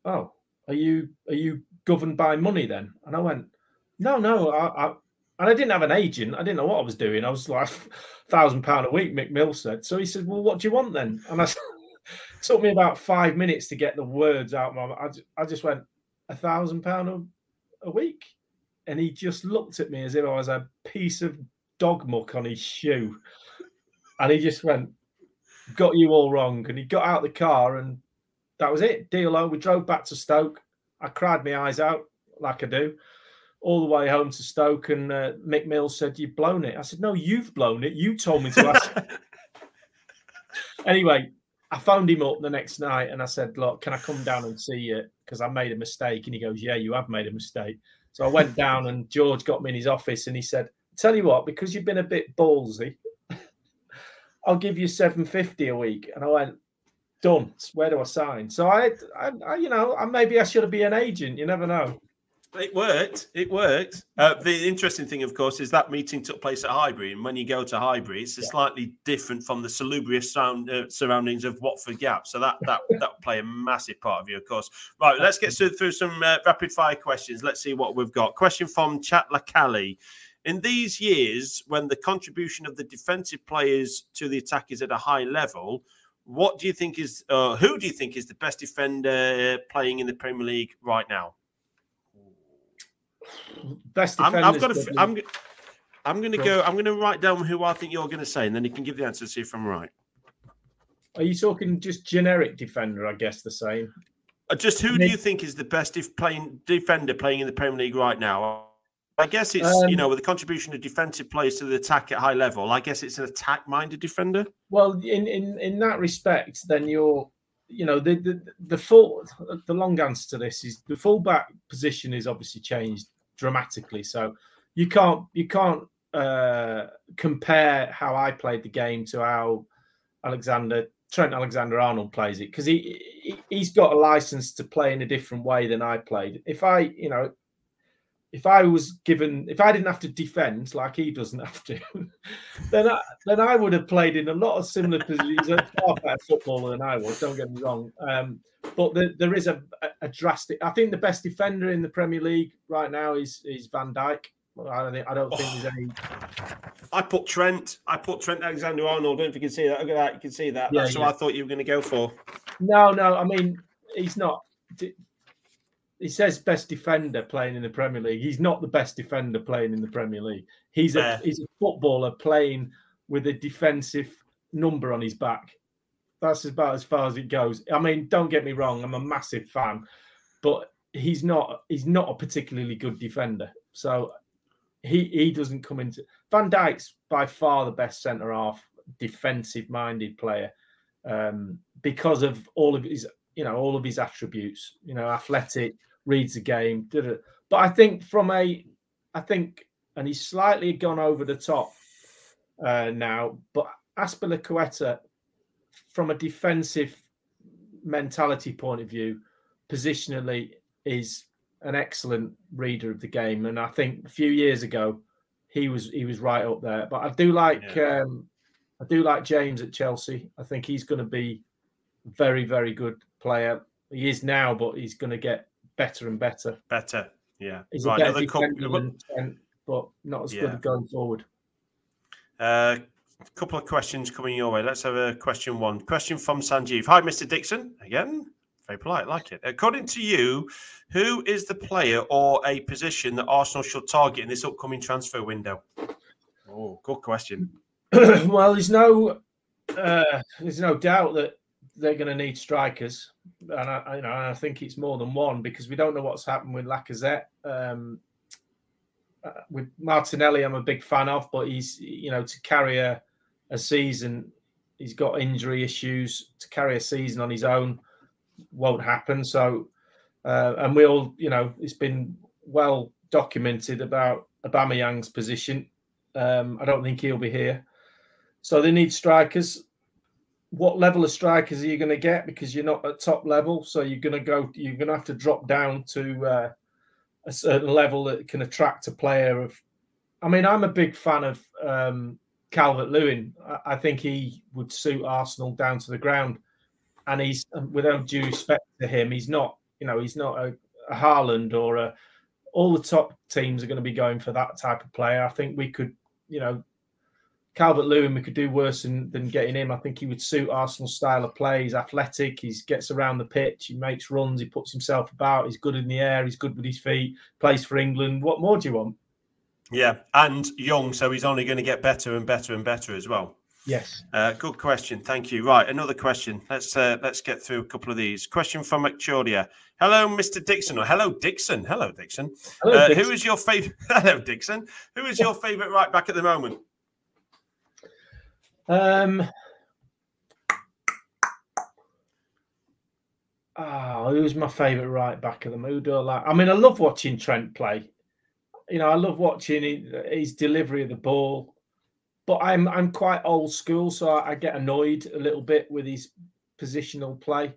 oh, are you are you governed by money then? And I went, no, no, I, I and I didn't have an agent. I didn't know what I was doing. I was like (laughs) thousand pound a week. Mick Mill said. So he said, "Well, what do you want then?" And I (laughs) took me about five minutes to get the words out. My, I, I just went a thousand pound a week, and he just looked at me as if I was a piece of dog muck on his shoe, and he just went, "Got you all wrong." And he got out the car, and that was it. Deal. We drove back to Stoke. I cried my eyes out like I do all the way home to Stoke, and uh, Mick Mills said, "You've blown it." I said, "No, you've blown it. You told me to ask." (laughs) anyway, I phoned him up the next night and I said, "Look, can I come down and see you? Because I made a mistake." And he goes, "Yeah, you have made a mistake." So I went down and George got me in his office and he said, "Tell you what, because you've been a bit ballsy, (laughs) I'll give you seven fifty a week." And I went, "Done. Where do I sign?" So I, I, I you know, I, maybe I should have been an agent. You never know. It worked. It worked. Uh, the interesting thing, of course, is that meeting took place at Highbury, and when you go to Highbury, it's yeah. slightly different from the salubrious sound, uh, surroundings of Watford Gap. So that that (laughs) that play a massive part of you, of course. Right, let's get through some uh, rapid fire questions. Let's see what we've got. Question from Chat Lacali. In these years, when the contribution of the defensive players to the attack is at a high level, what do you think is, uh, who do you think is the best defender playing in the Premier League right now? Best I'm, I've got a, I'm, I'm going to go. I'm going to write down who I think you're going to say, and then you can give the answer to see if I'm right. Are you talking just generic defender? I guess the same. Uh, just who do you think is the best if playing defender playing in the Premier League right now? I guess it's um, you know with the contribution of defensive players to the attack at high level. I guess it's an attack-minded defender. Well, in in in that respect, then you're you know the the the full the long answer to this is the fullback position is obviously changed dramatically. So you can't you can't uh, compare how I played the game to how Alexander Trent Alexander Arnold plays it because he, he he's got a license to play in a different way than I played. If I you know if I was given, if I didn't have to defend like he doesn't have to, (laughs) then I, then I would have played in a lot of similar positions. He's a far better footballer than I was. Don't get me wrong. Um, but the, there is a, a, drastic. I think the best defender in the Premier League right now is is Van Dijk. I don't think, I don't think oh. there's any. I put Trent. I put Trent Alexander Arnold. I don't know if you can see that. Look at that. You can see that. Yeah, That's yeah. what I thought you were going to go for. No, no. I mean, he's not he says best defender playing in the Premier League. He's not the best defender playing in the Premier League. He's a he's a footballer playing with a defensive number on his back. That's about as far as it goes. I mean, don't get me wrong, I'm a massive fan, but he's not he's not a particularly good defender. So he he doesn't come into Van Dijk's by far the best centre half defensive minded player um, because of all of his you know all of his attributes. You know, athletic, reads the game. But I think from a, I think, and he's slightly gone over the top uh, now. But Azpilicueta, from a defensive mentality point of view, positionally is an excellent reader of the game. And I think a few years ago, he was he was right up there. But I do like yeah. um, I do like James at Chelsea. I think he's going to be very very good player. He is now, but he's going to get better and better. Better, yeah. He's right, a better defender but not as yeah. good going forward. Uh, a couple of questions coming your way. Let's have a question one. Question from Sanjeev. Hi, Mr. Dixon. Again, very polite, like it. According to you, who is the player or a position that Arsenal should target in this upcoming transfer window? Oh, good question. (clears throat) well, there's no, uh, there's no doubt that they're going to need strikers, and I, you know, I think it's more than one because we don't know what's happened with Lacazette. Um, uh, with Martinelli, I'm a big fan of, but he's you know to carry a a season, he's got injury issues. To carry a season on his own won't happen. So, uh, and we all you know it's been well documented about Aubameyang's position. Um, I don't think he'll be here. So they need strikers. What level of strikers are you going to get? Because you're not at top level, so you're going to go. You're going to have to drop down to uh, a certain level that can attract a player of. I mean, I'm a big fan of um, Calvert Lewin. I, I think he would suit Arsenal down to the ground, and he's without due respect to him, he's not. You know, he's not a, a Haaland or a. All the top teams are going to be going for that type of player. I think we could, you know, Calvert Lewin, we could do worse than, than getting him. I think he would suit Arsenal's style of play. He's athletic. He gets around the pitch. He makes runs. He puts himself about. He's good in the air. He's good with his feet. Plays for England. What more do you want? Yeah, and young, so he's only going to get better and better and better as well. Yes. Uh, good question. Thank you. Right, another question. Let's uh, let's get through a couple of these. Question from Victoria. Hello, Mr. Dixon, or hello, Dixon. Hello, Dixon. Hello, uh, Dixon. Who is your favorite? (laughs) hello, Dixon. Who is your (laughs) favorite right back at the moment? Um, oh, who's my favourite right back of the I like? I mean, I love watching Trent play. You know, I love watching his delivery of the ball. But I'm I'm quite old school, so I, I get annoyed a little bit with his positional play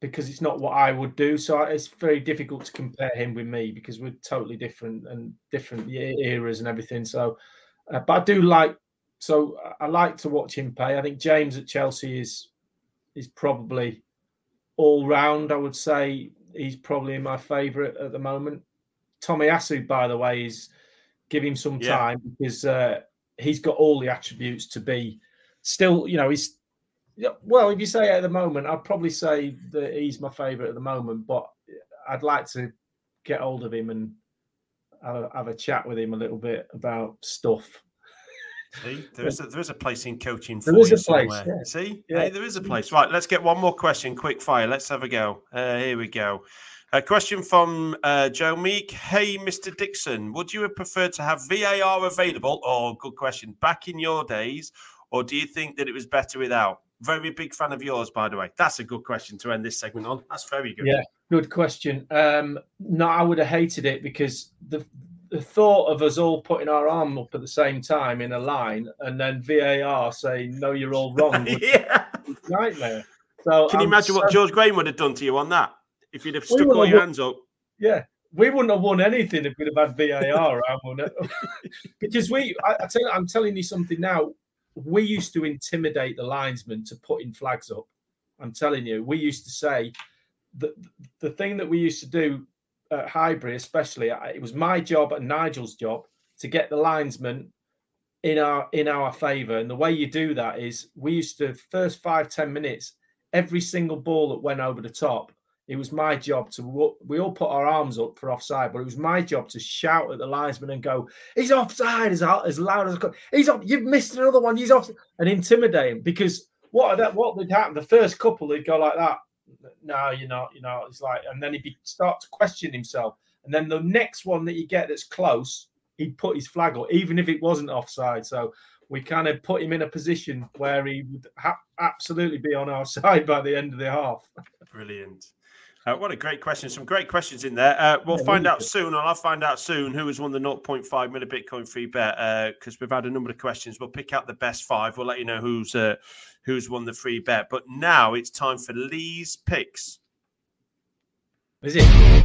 because it's not what I would do. So it's very difficult to compare him with me because we're totally different and different eras and everything. So, uh, but I do like so I like to watch him play. I think James at Chelsea is is probably all round. I would say he's probably my favourite at the moment. Tomiyasu, by the way, is give him some time yeah. because uh, he's got all the attributes to be still. You know, he's well. If you say at the moment, I'd probably say that he's my favourite at the moment. But I'd like to get hold of him and have a, have a chat with him a little bit about stuff See, (laughs) there is a, there is a place in coaching for there is a place, yeah. See, yeah. Hey, there is a place. Right, let's get one more question, quick fire. Let's have a go. Uh, here we go. A question from uh, Joe Meek. Hey, Mr. Dixon, would you have preferred to have VAR available? Oh, good question. Back in your days, or do you think that it was better without? Very big fan of yours, by the way. That's a good question to end this segment on. That's very good. Yeah, good question. Um, no, I would have hated it because the the thought of us all putting our arm up at the same time in a line and then VAR saying no, you're all (laughs) wrong. yeah, nightmare. So can you I'm imagine so... what George Graham would have done to you on that if you'd have stuck all your hands up? Yeah, we wouldn't have won anything if we'd have had VAR (laughs) around, (laughs) because we, I, I tell you, I'm telling you something now. We used to intimidate the linesmen to putting flags up. I'm telling you, we used to say that the thing that we used to do at Highbury, especially, it was my job and Nigel's job to get the linesman in our in our favour. And the way you do that is we used to first five ten minutes, every single ball that went over the top. It was my job to. We all put our arms up for offside, but it was my job to shout at the linesman and go, "He's offside!" as as loud as I could. He's off. You've missed another one. He's off, and intimidate him because what that what would happen? The first couple they'd go like that no, you're not, you know, it's like, and then he'd start to question himself. And then the next one that you get that's close, he'd put his flag up, even if it wasn't offside. So we kind of put him in a position where he would ha- absolutely be on our (laughs) side by the end of the half. Brilliant. Uh, what a great question. Some great questions in there. Uh, we'll yeah, find out soon, and I'll find out soon who has won the 0.5 minute Bitcoin free bet because uh, we've had a number of questions. We'll pick out the best five. We'll let you know who's uh, who's won the free bet. But now it's time for Lee's picks. Is it?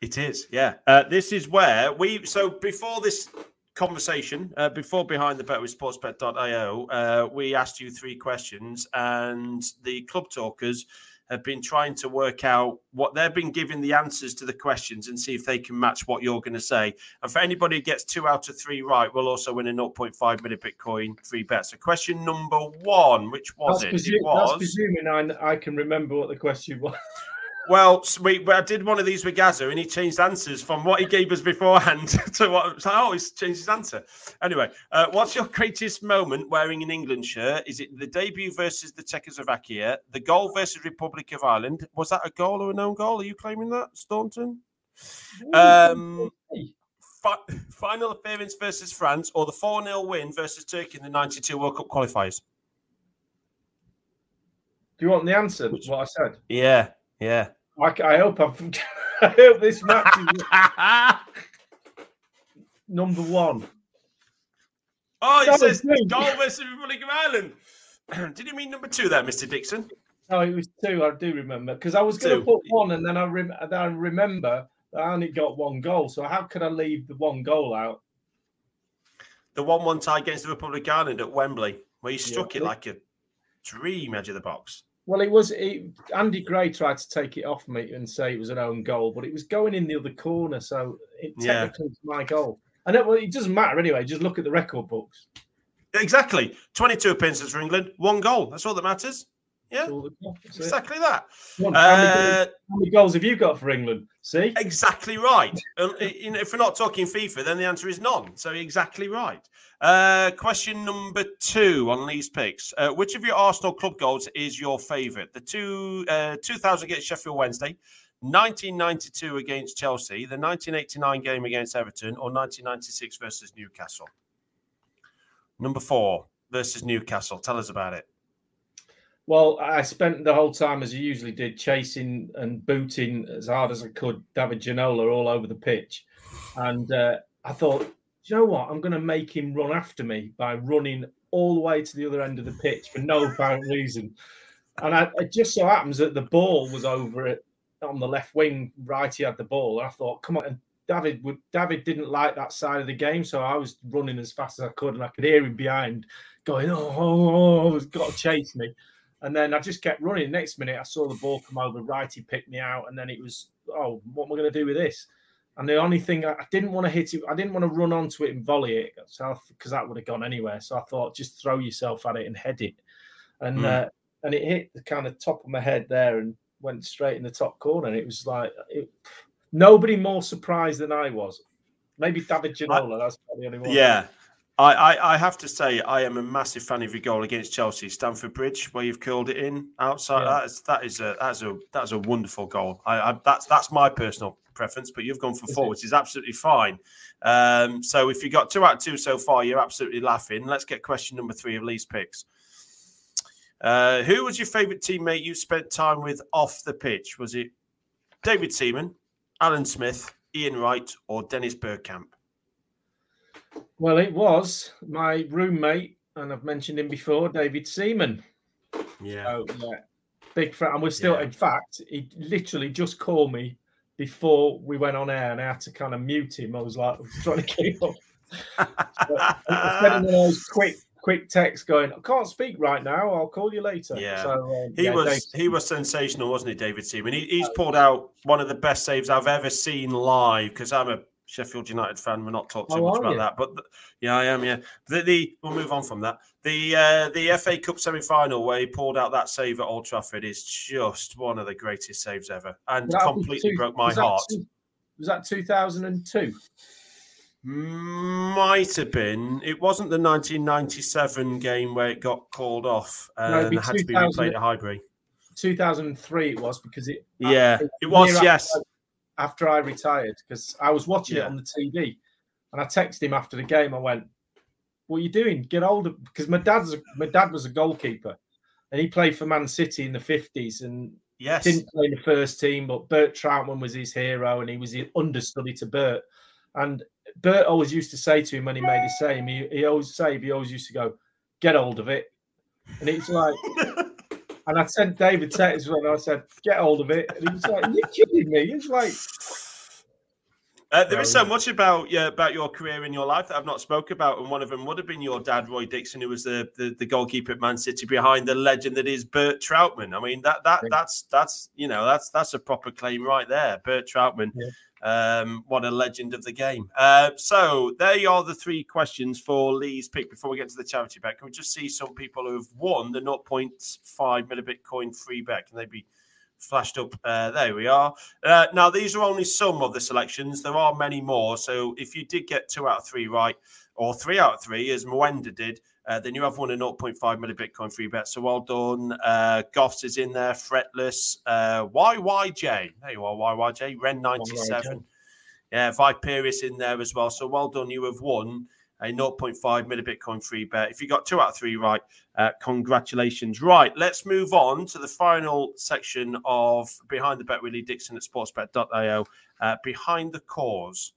It is, yeah. Uh, this is where we. So before this conversation, uh, before behind the bet with sportsbet.io, uh, we asked you three questions, and the club talkers have been trying to work out what they've been giving the answers to the questions and see if they can match what you're going to say. And for anybody who gets two out of three right, we'll also win a 0.5 minute Bitcoin free bet. So, question number one, which was that's it? Presu- it was... That's presuming I, I can remember what the question was. (laughs) Well, we, I did one of these with Gazza, and he changed answers from what he gave us beforehand (laughs) to what. So, oh, he's changed his answer. Anyway, uh, what's your greatest moment wearing an England shirt? Is it the debut versus the Czechoslovakia, the goal versus Republic of Ireland? Was that a goal or a known goal? Are you claiming that, Staunton? Um, fi- final appearance versus France, or the 4 0 win versus Turkey in the 92 World Cup qualifiers? Do you want the answer? What I said? Yeah, yeah. I, I hope I've, (laughs) I hope this match is (laughs) number one. Oh, it That says goal versus Republic of Ireland. (clears throat) Did you mean number two there, Mr. Dixon? No, it was two. I do remember because I was going to put one, and then I, rem- then I remember that I only got one goal. So how could I leave the one goal out? The 1 1 tie against the Republic of Ireland at Wembley, where he struck it like a dream edge of the box. Well, it was it, Andy Gray tried to take it off me and say it was an own goal, but it was going in the other corner, so it Yeah. technically was my goal. And it, well, it doesn't matter anyway. Just look at the record books. Exactly. 22 appearances for England, one goal. That's all that matters. Yeah, That's all the- that's it. exactly that. On, how, many Uh, goals, how many goals have you got for England? See, Exactly right. You know, if we're not talking FIFA, then the answer is none. So exactly right. Uh, question number two on these picks. Uh, which of your Arsenal club goals is your favourite? The two uh, 2000 against Sheffield Wednesday, 1992 against Chelsea, the 1989 game against Everton, or 1996 versus Newcastle? Number four versus Newcastle. Tell us about it. Well, I spent the whole time, as I usually did, chasing and booting as hard as I could David Ginola all over the pitch. And uh, I thought, you know what? I'm going to make him run after me by running all the way to the other end of the pitch for no apparent reason. And I, it just so happens that the ball was over it on the left wing, right. He had the ball. And I thought, come on. And David would David didn't like that side of the game, so I was running as fast as I could, and I could hear him behind going, "Oh, oh, oh, he's got to chase me." And then I just kept running. Next minute, I saw the ball come over right. He picked me out, and then it was, "Oh, what am I going to do with this?" And the only thing I, I didn't want to hit it, I didn't want to run onto it and volley it, because that would have gone anywhere. So I thought, just throw yourself at it and head it, and Mm. uh, and it hit the kind of top of my head there and went straight in the top corner. And it was like it, nobody more surprised than I was. Maybe David Ginola. that's probably the only one. Yeah. I, I, I have to say I am a massive fan of your goal against Chelsea, Stamford Bridge, where you've curled it in outside. Yeah. That is that is a that's a that's a wonderful goal. I, I that's that's my personal preference, but you've gone for four, which is absolutely fine. Um, so if you got two out of two so far, you're absolutely laughing. Let's get question number three of Lee's picks. Uh, who was your favourite teammate you spent time with off the pitch? Was it David Seaman, Alan Smith, Ian Wright, or Dennis Bergkamp? Well, it was my roommate, and I've mentioned him before, David Seaman. Yeah. Oh, yeah. Big fan. And we're still, Yeah. in fact, he literally just called me before we went on air, and I had to kind of mute him. I was like, I was (laughs) trying to keep up. I was sending those quick, quick texts going, I can't speak right now. I'll call you later. Yeah. So, um, He yeah, was Dave- he was sensational, wasn't he, David Seaman? He, he's pulled out one of the best saves I've ever seen live because I'm a Sheffield United fan. We're not talking too Oh, much about you? that, but the- yeah, I am. Yeah, the, the we'll move on from that. The uh, the FA Cup semi final where he pulled out that save at Old Trafford is just one of the greatest saves ever, and That completely two- broke my was heart. two- was that 2002? Might have been. It wasn't the 1997 game where it got called off No, and it had to be replayed at Highbury. 2003 it was because it Yeah, it was. Yes. After, I retired because I was watching Yeah. it on the TV and I texted him after the game. I went, "What are you doing? Get older." Because my dad's my dad was a goalkeeper and he played for Man City in the 50s and Yes. didn't play in the first team, but Bert Trautmann was his hero and he was the understudy to Bert. And Bert always used to say to him when he made his save, he, he always say, he always used to go, "Get hold of it," and it's like. (laughs) And I sent David text when I said, "Get hold of it," and he was like, "Are you kidding me?" It's like, Uh, there is so much about yeah, about your career in your life that I've not spoke about, and one of them would have been your dad, Roy Dixon, who was the, the, the goalkeeper at Man City behind the legend that is Bert Trautmann. I mean that that that's that's you know that's that's a proper claim right there, Bert Trautmann. Um, what a legend of the game. Uh, so they are the three questions for Lee's pick. Before we get to the charity bet, can we just see some people who have won the 0.5 millibit coin free bet? Can they be flashed up. Uh, there we are. Uh, now, these are only some of the selections. There are many more. So if you did get two out of three right, or three out of three, as Mwenda did, uh, then you have won a 0.5 milli Bitcoin free bet. So well done. Uh, Goffs is in there, Fretless, uh, YYJ. There you are, YYJ. Ren 97. Yeah, Viperius in there as well. So well done. You have won a 0.5 milli Bitcoin free bet. If you got two out of three right, uh, congratulations. Right, let's move on to the final section of Behind the Bet with Lee Dixon at sportsbet.io. Uh, behind the cause.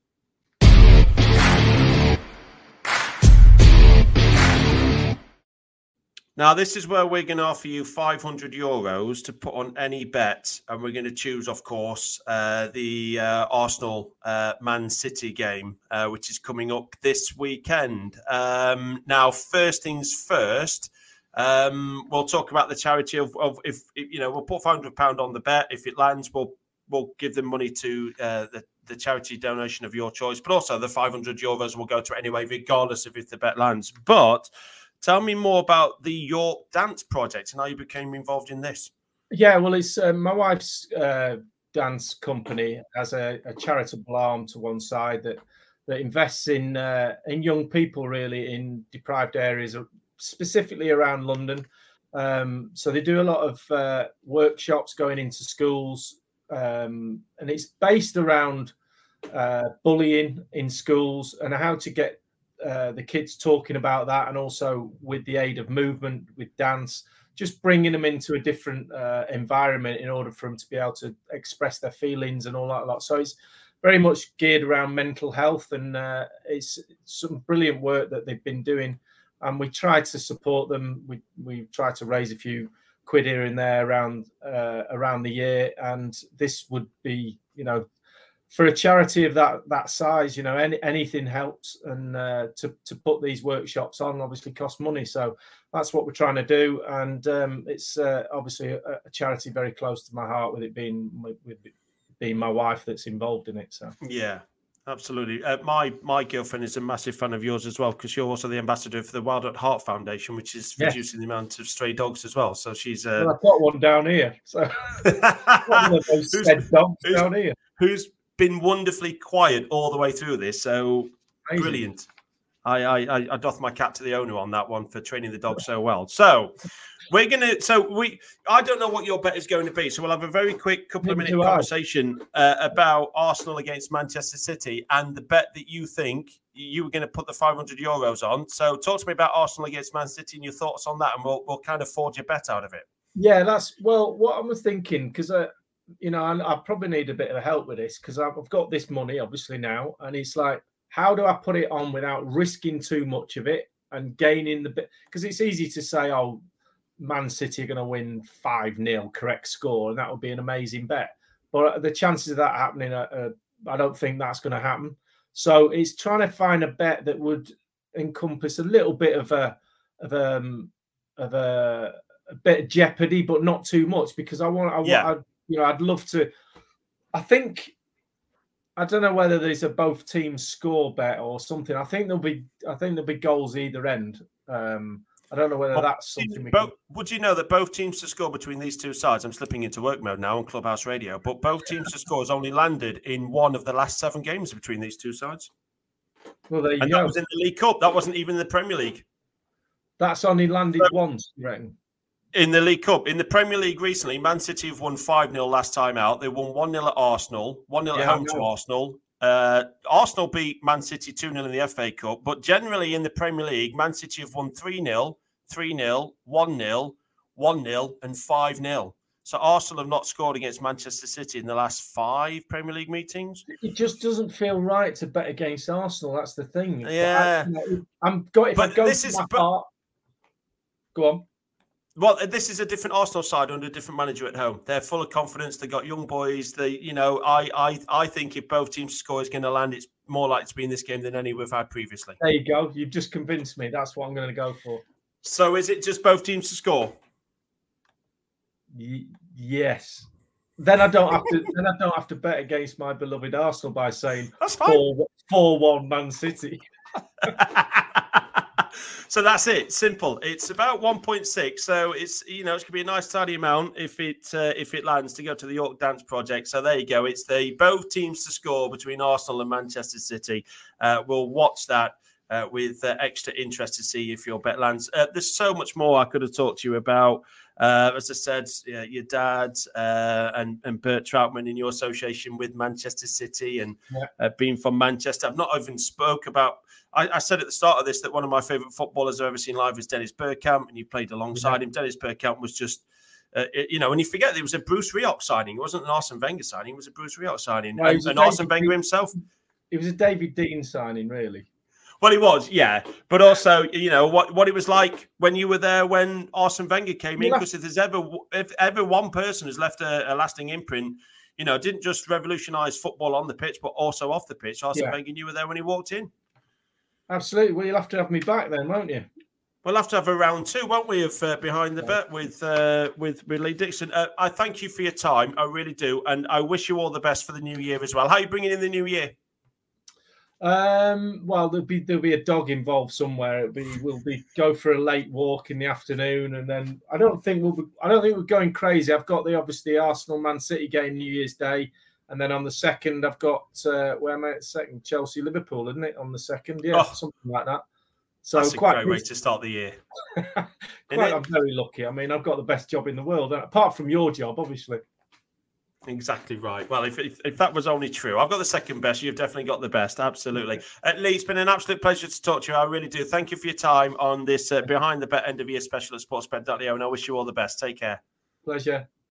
Now, this is where we're going to offer you 500 euros to put on any bet. And we're going to choose, of course, uh, the uh, Arsenal uh, Man City game, uh, which is coming up this weekend. Um, now, first things first, um, we'll talk about the charity of, of if, you know, we'll put 500 pound on the bet. If it lands, we'll, we'll give them money to uh, the, the charity donation of your choice. But also, the 500 euros will go to anyway, regardless of if the bet lands. But Tell me more about the Yorke Dance Project and how you became involved in this. Yeah, well, it's uh, my wife's uh, dance company has a, a, charitable arm to one side that that invests in uh, in young people really in deprived areas, specifically around London. Um, so they do a lot of uh, workshops going into schools, um, and it's based around uh, bullying in schools and how to get uh, the kids talking about that, and also with the aid of movement, with dance, just bringing them into a different uh, environment in order for them to be able to express their feelings and all that lot. So it's very much geared around mental health, and uh, it's some brilliant work that they've been doing. And we try to support them. We we try to raise a few quid here and there around uh, around the year, and this would be you know for a charity of that that size, you know, any, anything helps. And uh, to to put these workshops on obviously costs money, so that's what we're trying to do. And um, it's uh, obviously a, a, charity very close to my heart, with it being with, with being my wife that's involved in it. So yeah. Absolutely. Uh, my my girlfriend is a massive fan of yours as well because you're also the ambassador for the Wild at Heart Foundation, which is yes. reducing the amount of stray dogs as well. So she's. Uh... Well, I've got one down here. So (laughs) one of those dogs who's, down here. Who's been wonderfully quiet all the way through this. So Amazing. brilliant. I, I I doth my cap to the owner on that one for training the dog so well. So we're gonna. So we. I don't know what your bet is going to be. So we'll have a very quick couple of minute conversation uh, about Arsenal against Manchester City and the bet that you think you were going to put the 500 euros on. So talk to me about Arsenal against Man City and your thoughts on that, and we'll we'll kind of forge a bet out of it. Yeah, that's well. What I was thinking because uh, you know, I, I probably need a bit of help with this because I've, I've got this money obviously now, and it's like, how do I put it on without risking too much of it and gaining the bit? Because it's easy to say, oh, Man City are going to win 5 0, correct score, and that would be an amazing bet. But the chances of that happening, are, are, I don't think that's going to happen. So it's trying to find a bet that would encompass a little bit of a of um of a, a bit of jeopardy, but not too much because I want I, want yeah. You know, I'd love to. I think I don't know whether there's a both teams score bet or something. I think there'll be I think there'll be goals either end. Um, I don't know whether well, that's something. Both, can... Would you know that both teams to score between these two sides? I'm slipping into work mode now on Clubhouse Radio, but both teams to score has only landed in one of the last seven games between these two sides. Well, there you and go. that was in the League Cup. That wasn't even the Premier League. That's only landed so, once, you reckon? In the League Cup, in the Premier League recently, Man City have won 5 0 last time out. They won 1 0 at Arsenal, 1 0 yeah, at home to Arsenal. Uh, Arsenal beat Man City 2 0 in the FA Cup, but generally in the Premier League, Man City have won 3 0, 3 0, 1 0, 1 0, and 5 0. So Arsenal have not scored against Manchester City in the last five Premier League meetings. It just doesn't feel right to bet against Arsenal. That's the thing. Yeah, I, am going. If but I go this is, but, heart, go on. Well, uh, this is a different Arsenal side under a different manager at home. They're full of confidence. They've got young boys. They, you know, I, I, I think if both teams score is going to land, it's more likely to be in this game than any we've had previously. There you go. You've just convinced me. That's what I'm going to go for. So, is it just both teams to score? Y- yes. Then I don't have to. (laughs) then I don't have to bet against my beloved Arsenal by saying that's fine. Four, four one Man City. (laughs) (laughs) so that's it. Simple. It's about 1.6. So it's you know it's gonna be a nice tidy amount if it uh, if it lands to go to the Yorke Dance project. So there you go. It's the both teams to score between Arsenal and Manchester City. Uh, we'll watch that. Uh, with uh, extra interest to see if your bet lands. Uh, there's so much more I could have talked to you about. Uh, as I said, yeah, your dad uh, and and Bert Trautmann in your association with Manchester City and Yeah. uh, being from Manchester. I've not even spoke about. I, I said at the start of this that one of my favourite footballers I've ever seen live is Dennis Bergkamp, and you played alongside him. Dennis Bergkamp was just. Uh, you know, and you forget there was a Bruce Rioch signing. It wasn't an Arsene Wenger signing; it was a Bruce Rioch signing, No, and, and Arsene Wenger himself. It was a David Dein signing, really. Well, he was, yeah, but also, you know, what what it was like when you were there when Arsene Wenger came in. Because if there's ever if ever one person has left a, a lasting imprint, you know, didn't just revolutionise football on the pitch, but also off the pitch. Arsene Yeah. Wenger, you were there when he walked in. Absolutely. Well, you'll have to have me back then, won't you? We'll have to have a round two, won't we, of uh, Behind the Bet with uh, with with Lee Dixon. Uh, I thank you for your time, I really do, and I wish you all the best for the new year as well. How are you bringing in the new year? Um, well, there'll be there'll be a dog involved somewhere. It'll be we'll be go for a late walk in the afternoon, and then I don't think we'll be, I don't think we're going crazy. I've got the obviously Arsenal Man City game New Year's Day, and then on the second I've got uh, where am I? at Second Chelsea Liverpool, isn't it? On the second, yeah, Oh. something like that. So That's a quite, great way to start the year. (laughs) quite? I'm very lucky. I mean, I've got the best job in the world, apart from your job, obviously. Exactly right. Well, if, if, if that was only true, I've got the second best. You've definitely got the best. Absolutely. At least, it's been an absolute pleasure to talk to you. I really do. Thank you for your time on this uh, Behind the Bet end of year special at sportsbet.io, and I wish you all the best. Take care. Pleasure.